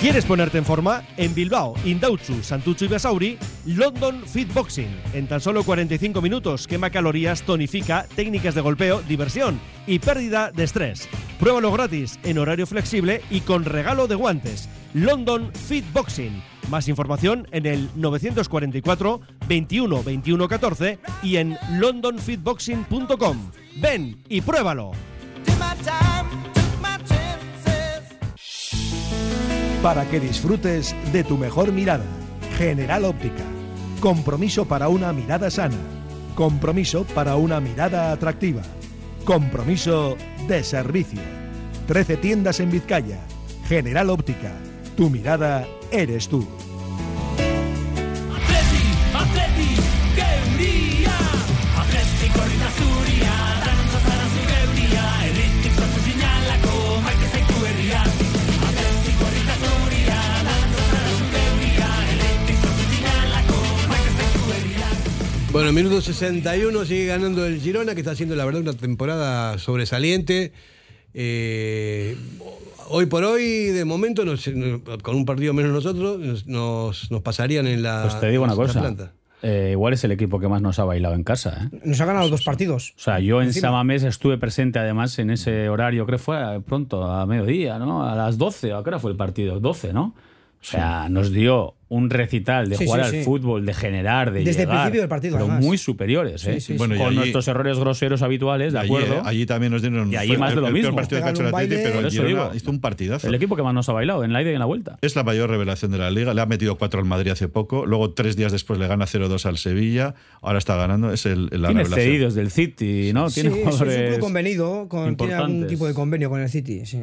¿Quieres ponerte en forma? En Bilbao, Indauchu, Santucho y Basauri, London Fit Boxing. En tan solo 45 minutos quema calorías, tonifica, técnicas de golpeo, diversión y pérdida de estrés. Pruébalo gratis, en horario flexible y con regalo de guantes. London Fit Boxing. Más información en el 944 21 21 14 y en londonfitboxing.com. Ven y pruébalo. Para que disfrutes de tu mejor mirada. General Óptica. Compromiso para una mirada sana. Compromiso para una mirada atractiva. Compromiso de servicio. 13 tiendas en Vizcaya. General Óptica. Tu mirada eres tú. Bueno, minuto 61 sigue ganando el Girona, que está haciendo la verdad una temporada sobresaliente. Eh, hoy por hoy, de momento, nos- con un partido menos nosotros, nos, nos- pasarían en la. Pues te digo una en cosa. planta. Eh, igual es el equipo que más nos ha bailado en casa. ¿eh? Nos ha ganado dos partidos. O sea, yo en. Samamés estuve presente además en ese horario, creo que fue pronto, a mediodía, ¿no? A las 12, ¿a qué hora fue el partido? 12, ¿no? O sea, nos dio un recital de Sí, jugar sí, al sí. fútbol, de generar, de Desde el llegar, principio del partido, pero además. muy superiores, ¿eh? Sí, sí, sí. Bueno, y Con allí- nuestros errores groseros habituales, ¿de Allí, acuerdo? eh, allí también nos dieron Y allí más de el- lo el mismo. partido el Atleti, baile. pero el eso digo. hizo un partidazo. El equipo que más nos ha bailado en la ida y en la vuelta. Es la mayor revelación de la liga. Le ha metido 4 al Madrid hace poco. Luego, tres días después, le gana 0-2 al Sevilla. Ahora está ganando. Es el, la Tiene revelación. cedidos del City, ¿no? Sí, Tiene sí, es un jugadores club convenido, con, tiene algún tipo de convenio con el City, sí.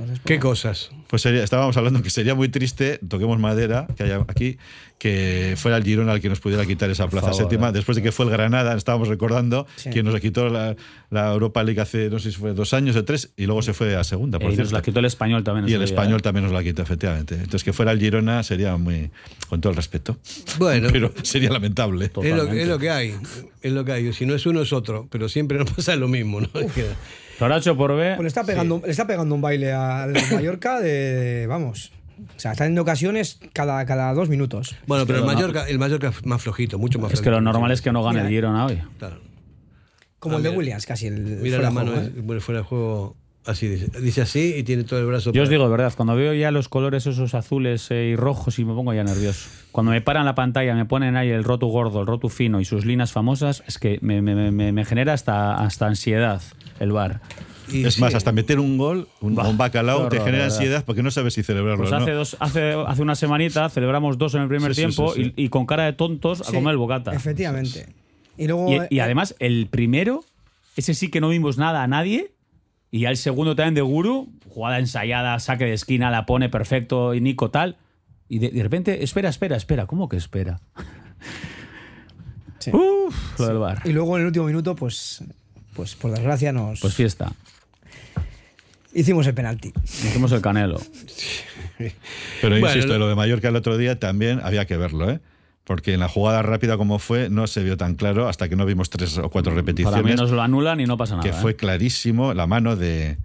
Entonces, ¿Qué pues, cosas? Pues sería- estábamos hablando que sería muy triste, toquemos madera, que haya aquí, que fuera el Girona el que nos pudiera quitar esa plaza favor, séptima. eh. Después de que fue el Granada, estábamos recordando, Sí. quien nos le quitó la, la Europa League hace, no sé si fue dos años o tres, y luego se fue a segunda, por y nos cierto. la quitó el español también. Y el día, español ¿eh? también nos la quitó, efectivamente. Entonces, que fuera el Girona sería muy, con todo el respeto. Bueno, Pero sería lamentable. es lo, es lo que hay. Es lo que hay. Si no es uno, es otro. Pero siempre nos pasa lo mismo, ¿no? Toracho por B. pues le, está pegando, le está pegando un baile al Mallorca de, vamos, o sea, está en ocasiones cada, cada dos minutos. Bueno, pero el Mallorca, el Mallorca es más flojito, mucho más Es que flojito. lo normal es que no gane Mira, el Girona hoy. Claro. Como Ah, el de. Williams, casi el Mira fuera la mano, juego, ¿eh? bueno, fuera de juego, así dice. Dice así y tiene todo el brazo. Yo os para- digo de verdad, cuando veo ya los colores esos azules eh, y rojos y me pongo ya nervioso. Cuando me paran la pantalla, me ponen ahí el rotu gordo, el rotu fino y sus líneas famosas, es que me, me- me- me genera hasta, hasta ansiedad el bar. Y es sí, más, hasta meter un gol, un, Bah, un bacalao, qué te horror, genera ansiedad porque no sabes si celebrarlo Pues o no. hace, dos, hace, hace una semanita celebramos dos en el primer Sí, tiempo sí, sí. Y, y con cara de tontos a comer el bocata. Efectivamente. Y luego. Y, y eh, además, el primero, ese sí que no vimos nada a nadie. Y ya el segundo también de Guru, jugada ensayada, saque de esquina, la pone perfecto y Nico tal. Y de, de repente, espera, espera, espera. ¿Cómo que espera? Sí. Uf, lo del bar. Y luego en el último minuto, pues, pues por desgracia nos Pues fiesta. hicimos el penalti. Hicimos el canelo. Pero Bueno, insisto, lo- lo de Mallorca el otro día también había que verlo, ¿eh? Porque en la jugada rápida como fue, no se vio tan claro hasta que no vimos tres o cuatro Para mí repeticiones. nos lo anulan y no pasa nada. que ¿eh? fue clarísimo la mano de.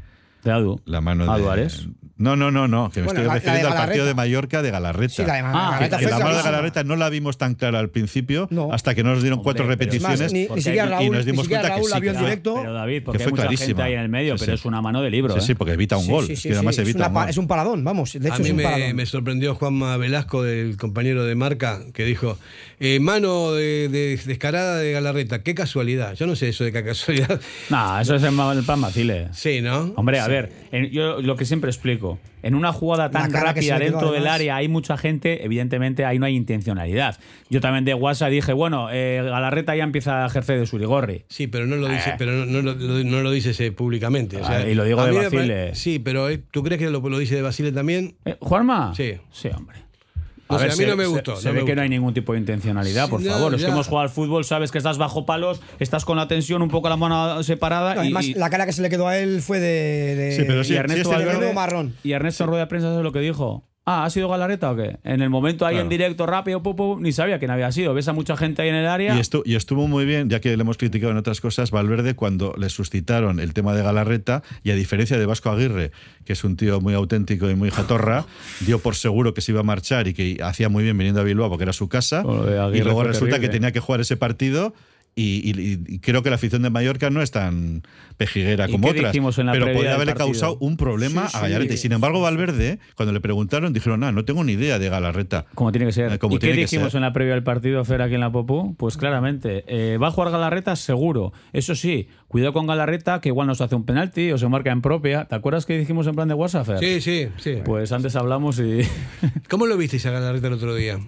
De Adu. La mano. Ares. No, no, no, no. Que me Bueno, estoy la- la refiriendo al partido de Mallorca de Galarreta. Sí, la de Ah, Galarreta Que fue la mano de. Galarreta no la vimos tan clara al principio, No. hasta que nos dieron Hombre, cuatro pero es Es más, repeticiones. ni, ni siquiera hay- y Raúl, nos ni dimos siquiera cuenta que Raúl la sí, vio en que- directo. Pero David, porque Que hay fue mucha gente clarísima. ahí en el medio, Sí, pero sí. es una mano de libro. Sí, ¿eh? sí, porque evita un Sí, gol. sí, es sí, que además evita un es un paradón, vamos. De A hecho, mí es un me, me sorprendió Juanma Velasco, del compañero de marca, que dijo, eh, mano de, de- descarada de Galarreta, qué casualidad. Yo no sé eso de qué casualidad. Nah, eso es el, pan Macile. Sí, ¿no? Hombre, a ver, en- yo lo que siempre explico, en una jugada tan rápida dentro del área hay mucha gente, evidentemente ahí no hay intencionalidad. Yo también de WhatsApp dije, bueno, eh, Galarreta ya empieza a ejercer de Surigorri. Sí, pero no lo dice, Eh. pero no, no lo- no lo dices eh, públicamente. o sea, Ah, y lo digo de Basile. Sí, pero eh, ¿tú crees que lo, lo dice de Basile también? Eh, ¿Juanma? Sí. Sí, hombre. No sé, a mí se- no me se- gustó, Se, no ve que no hay ningún tipo de intencionalidad, por no, favor. Los ya. que hemos jugado al fútbol sabes que estás bajo palos, estás con la tensión, un poco la mano separada. No, y, además, y- la cara que se le quedó a él fue de. de Sí, pero sí, y Ernesto sí, este Valverde- marrón. Y Ernesto en rueda de prensa, ¿sabes lo que dijo? Ah, ¿ha sido Galareta o qué? En el momento ahí Claro. en directo, rápido, ni sabía quién había sido. Ves a mucha gente ahí en el área. Y, estu- y estuvo muy bien, ya que le hemos criticado en otras cosas, Valverde, cuando le suscitaron el tema de Galarreta, y a diferencia de Vasco Aguirre, que es un tío muy auténtico y muy jatorra, dio por seguro que se iba a marchar y que hacía muy bien viniendo a Bilbao porque era su casa, y luego resulta terrible. que tenía que jugar ese partido. Y, y- y creo que la afición de Mallorca no es tan pejiguera ¿Y como otras. dijimos en la pero previa podría haberle causado un problema Sí, a sí. Gallarreta. Y sin embargo, Valverde, cuando le preguntaron, dijeron, ah, no tengo ni idea de Galarreta. Como tiene que ser. Eh, como ¿Y qué tiene dijimos ser. en la previa del partido, Fer, aquí en la Popú? Pues claramente, eh, ¿va a jugar Galarreta? Seguro. Eso sí, cuidado con Galarreta, que igual nos hace un penalti o se marca en propia. ¿Te acuerdas que dijimos en plan de WhatsApp, Fer? Sí, sí, sí. Pues antes hablamos y... ¿Cómo lo visteis a Galarreta el otro día?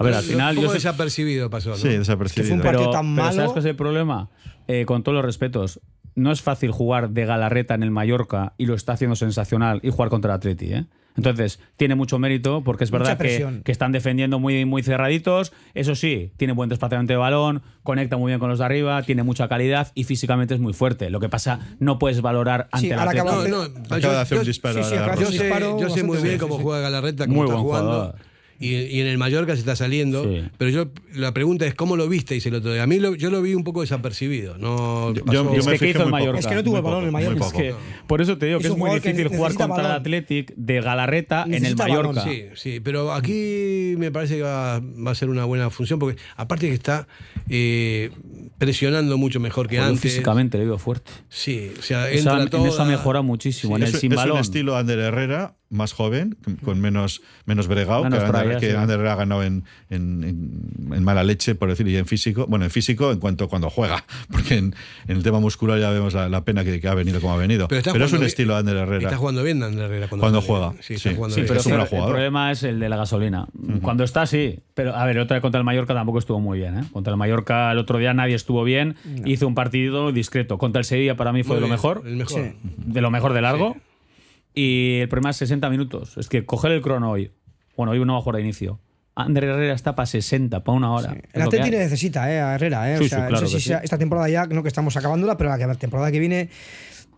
A ver, al Lo- final... Un poco yo desapercibido pasó, ¿no? Sí, desapercibido. Que fue un pero, partido tan pero malo. ¿sabes cuál es el problema? Eh, con todos los respetos, no es fácil jugar de Galarreta en el Mallorca y lo está haciendo sensacional y jugar contra el Atleti, ¿eh? Entonces, tiene mucho mérito porque es verdad que, que están defendiendo muy, muy cerraditos. Eso sí, tiene buen desplazamiento de balón, conecta muy bien con los de arriba, tiene mucha calidad y físicamente es muy fuerte. Lo que pasa, no puedes valorar ante Sí, Atlético. acaba de No, hacer- no, Acaba de hacer un disparo sí, sí, la Yo sé, disparo yo sé muy bien bueno, cómo sí, sí. juega Galarreta, cómo Muy está buen jugando. jugador. Y, y en el Mallorca se está saliendo. Sí. Pero yo la pregunta es cómo lo visteis el otro día. A mí lo- yo lo vi un poco desapercibido. No Yo- pasó- yo- yo Es me que, ¿qué fijé hizo el. Mallorca? Es que no tuvo el balón el poco, muy Mallorca. Es que por eso te digo Es que es muy difícil jugar necesita contra el balón. Athletic de Galarreta en el Necesita balón, Mallorca. Sí, sí, pero aquí me parece que va, va a ser una buena función porque aparte que está eh, presionando mucho mejor que Joder, antes. físicamente le veo fuerte. Sí, o sea, entra ha- en eso ha toda- mejorado muchísimo. en es, el es sin balón. un estilo Ander Herrera, más joven, con- con menos, menos bregado, Menos que, Tralla, que sí. Ander Herrera ha ganado en, en- en- en mala leche, por decir, y en físico. Bueno, en físico en cuanto cuando juega, porque en, en el tema muscular ya vemos la, la pena que, que ha venido como ha venido. Pero Pero, es un jugando estilo Ander Herrera. Está jugando bien Ander Herrera cuando, Cuando juega, Sí, está sí. jugando Sí, bien. pero es un gran el jugador. problema es el de la gasolina. Cuando está, sí. Pero, a ver, el otro día contra el Mallorca tampoco estuvo muy bien. ¿eh? Contra el Mallorca el otro día nadie estuvo bien. Hizo un partido discreto. Contra el Sevilla para mí fue Muy de lo bien, mejor. El mejor. Sí. De lo mejor de largo. Y el problema es 60 minutos. Es que coger el crono hoy. Bueno, hoy no va a jugar de inicio. Ander Herrera está para 60, para una hora. El Atleti necesita eh, a Herrera. Eh. Sí, o sea, sí, claro no sé si sea esta temporada ya, no que estamos acabándola, pero la temporada que viene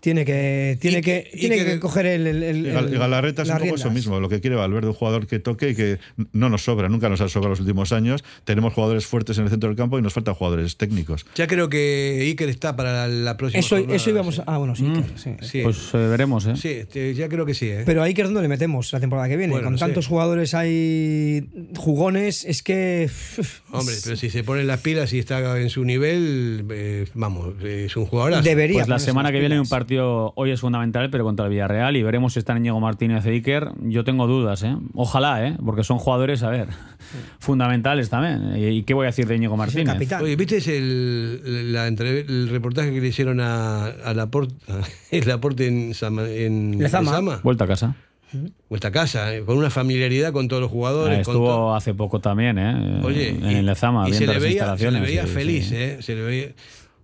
tiene que, tiene que, tiene que- que, coger el. Galarreta es un poco eso mismo, lo que quiere Valverde, un jugador que toque y que no nos sobra, nunca nos ha sobrado los últimos años. Tenemos jugadores fuertes en el centro del campo y nos faltan jugadores técnicos. Ya creo que Iker está para la próxima Eso, jornada, eso íbamos sí. a. Ah, bueno, sí. Sí. Pues eh, veremos, ¿eh? Sí, te- ya creo que sí. ¿eh? Pero ahí que es donde le metemos la temporada que viene. Bueno, Con no tantos jugadores hay jugones, es que. Hombre, pero si se ponen las pilas y está en su nivel, eh, vamos, es un jugador. Debería. Pues la semana que viene hay un pilas. Partido, hoy es fundamental, pero contra el Villarreal y veremos si están Íñigo Martínez e Iker. Yo tengo dudas, ¿eh? Ojalá, ¿eh? Porque son jugadores, a ver, fundamentales también. ¿Y y qué voy a decir de Íñigo Es el Martínez? capitán. Oye, ¿viste el, la entrev- el reportaje que le hicieron a, a Laporte, el Laporte en, Sama- en Lezama. Lezama? Vuelta a casa. Vuelta a casa, eh, con una familiaridad con todos los jugadores. Ah, con estuvo todo. hace poco también, ¿eh? Oye, en y, Lezama, y se viendo le veía, se le veía sí, feliz, sí. ¿eh? Se le veía.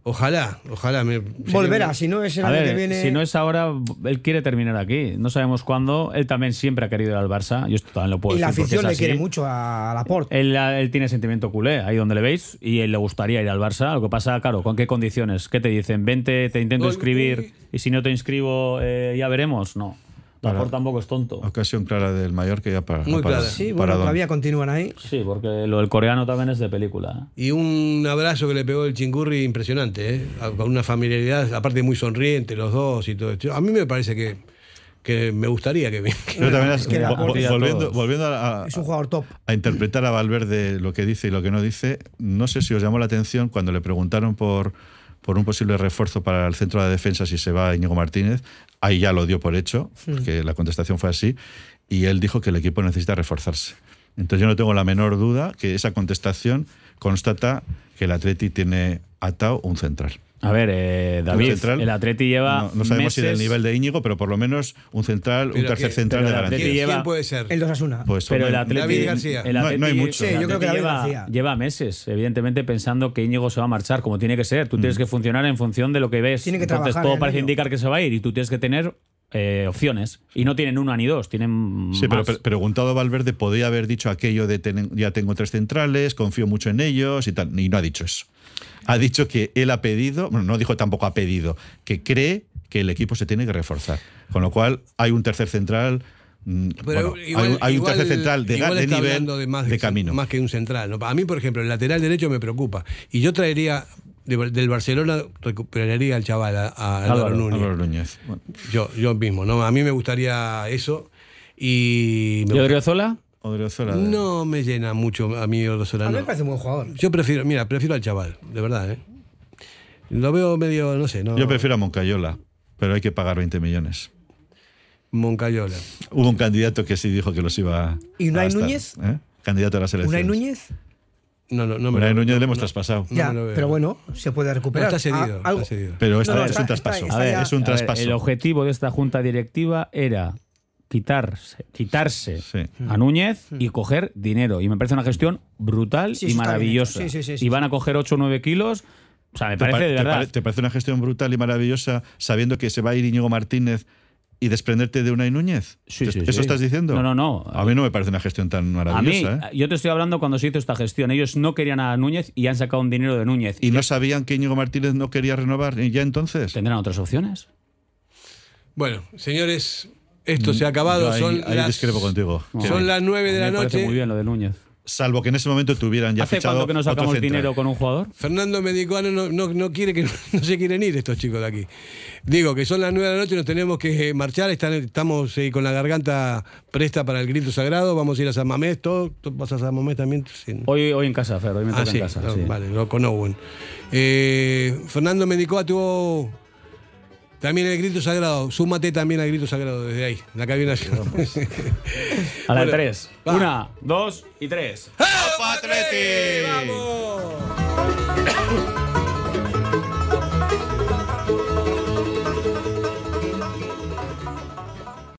Ojalá, ojalá. Me, Volverá, si no es el A año ver, que viene. si no es ahora, él quiere terminar aquí. No sabemos cuándo. Él también siempre ha querido ir al Barça. Yo esto también lo puedo y la decir porque afición es le así. quiere mucho a Laporte. Él, él tiene sentimiento culé, ahí donde le veis, y él le gustaría ir al Barça. Lo que pasa, claro, ¿con qué condiciones? ¿Qué te dicen? Vente, te intento inscribir, y si no te inscribo, eh, ya veremos. No. Para- Laporte tampoco es tonto. Ocasión clara del Mallorca ya para. Muy para- clara. Sí, para bueno, todavía continúan ahí. Sí, porque lo del coreano también es de película. ¿eh? Y un abrazo que le pegó el chingurri impresionante, ¿eh? Con una familiaridad, aparte muy sonriente los dos y todo esto. A mí me parece que, que me gustaría que, Pero también has- que volviendo, volviendo a, a- Es un jugador top. a interpretar a Valverde lo que dice y lo que no dice, no sé si os llamó la atención cuando le preguntaron por, por un posible refuerzo para el centro de defensa si se va Íñigo Martínez. Ahí ya lo dio por hecho, porque la contestación fue así, y él dijo que el equipo necesita reforzarse. Entonces yo no tengo la menor duda que esa contestación constata que el Atleti tiene atado un central. A ver, eh, David, central, el Atleti lleva No, no sabemos si del meses- nivel de Íñigo, pero por lo menos un central, un tercer que- central de el garantía. Atleti ¿Quién, lleva- quién puede ser? El 2 Asuna. Pues, Pero el Atleti, David García. el No- no hay mucho. Sí, yo creo que David lleva, García. lleva meses, evidentemente, pensando que Íñigo se va a marchar, como tiene que ser. Tú tienes que funcionar en función de lo que ves. Tiene que Entonces, trabajar todo en parece indicar que se va a ir y tú tienes que tener eh, opciones. Y no tienen una ni dos, tienen Sí, pero más. preguntado Valverde podía haber dicho aquello de ten- ya tengo tres centrales, confío mucho en ellos y tal, y no ha dicho eso. Ha dicho que él ha pedido, bueno, no dijo tampoco ha pedido, que cree que el equipo se tiene que reforzar. Con lo cual hay un tercer central, mm, Pero bueno, igual- hay, un- hay un igual- tercer central de, igual de está nivel, de, más, de camino. más que un central. ¿no? A mí, por ejemplo, el lateral derecho me preocupa. Y yo traería, de- del Barcelona, recuperaría al chaval, a, a Álvaro Álvaro, Núñez. Álvaro Núñez. Bueno, Yo, yo mismo, ¿no? A mí me gustaría eso. Y. ¿Y Odriozola? Odriozola de- No me llena mucho a mí A Odriozola, mí me no. parece un buen jugador. Yo prefiero, mira, prefiero al chaval, de verdad, ¿eh? Lo veo medio, no sé, ¿no? Yo prefiero a Moncayola, pero hay que pagar 20 millones. Moncayola. Hubo un candidato que sí dijo que los iba a. ¿Y Unai a gastar, Núñez? ¿eh? Candidato a la selección. Unai Núñez, No, no, no me Unai lo- Núñez le hemos no, traspasado. no ya, pero bueno, se puede No, recuperar. está cedido, Ah, está cedido. Pero esto No, no, es está- un traspaso. está- A ver, ya- es un a traspaso. el objetivo de esta junta directiva era quitarse, quitarse Sí. a Núñez y coger dinero. Y me parece una gestión brutal Sí, y maravillosa. hecho. Sí, sí, sí, sí, y van a coger 8 o 9 kilos. O sea, me ¿Te parece pare- de te verdad. pare- ¿Te parece una gestión brutal y maravillosa sabiendo que se va a ir Íñigo Martínez y desprenderte de Unai Núñez. Sí, ¿Eso sí, ¿Eso sí. estás diciendo? No, no, no. A mí no me parece una gestión tan A mí, maravillosa. ¿eh? yo te estoy hablando cuando se hizo esta gestión. Ellos no querían a Núñez y han sacado un dinero de Núñez. ¿Y no sabían que Íñigo Martínez no quería renovar ya entonces? ¿Tendrán otras opciones? Bueno, señores, esto se ha acabado. Yo ahí- son ahí las, discrepo contigo. Son las 9 de la noche. muy bien lo de Núñez. Salvo que en ese momento tuvieran ya ¿Hace fichado cuánto que no sacamos dinero con un jugador? Fernando Medicano no, no, no quiere que no se quieren ir estos chicos de aquí. Digo que son las 9 de la noche, nos tenemos que marchar. Están- estamos eh, con la garganta presta para el grito sagrado. Vamos a ir a San Mamés. ¿Todo? ¿Tú vas a San Mamés también? Sí. Hoy, hoy en casa, Fer, hoy me Ah, sí, en casa. no, sí. vale, lo con Owen. Eh, Fernando Medicoa tuvo también el grito sagrado. Súmate también al grito sagrado desde ahí, en la cabina. A la de tres. Una, dos y tres.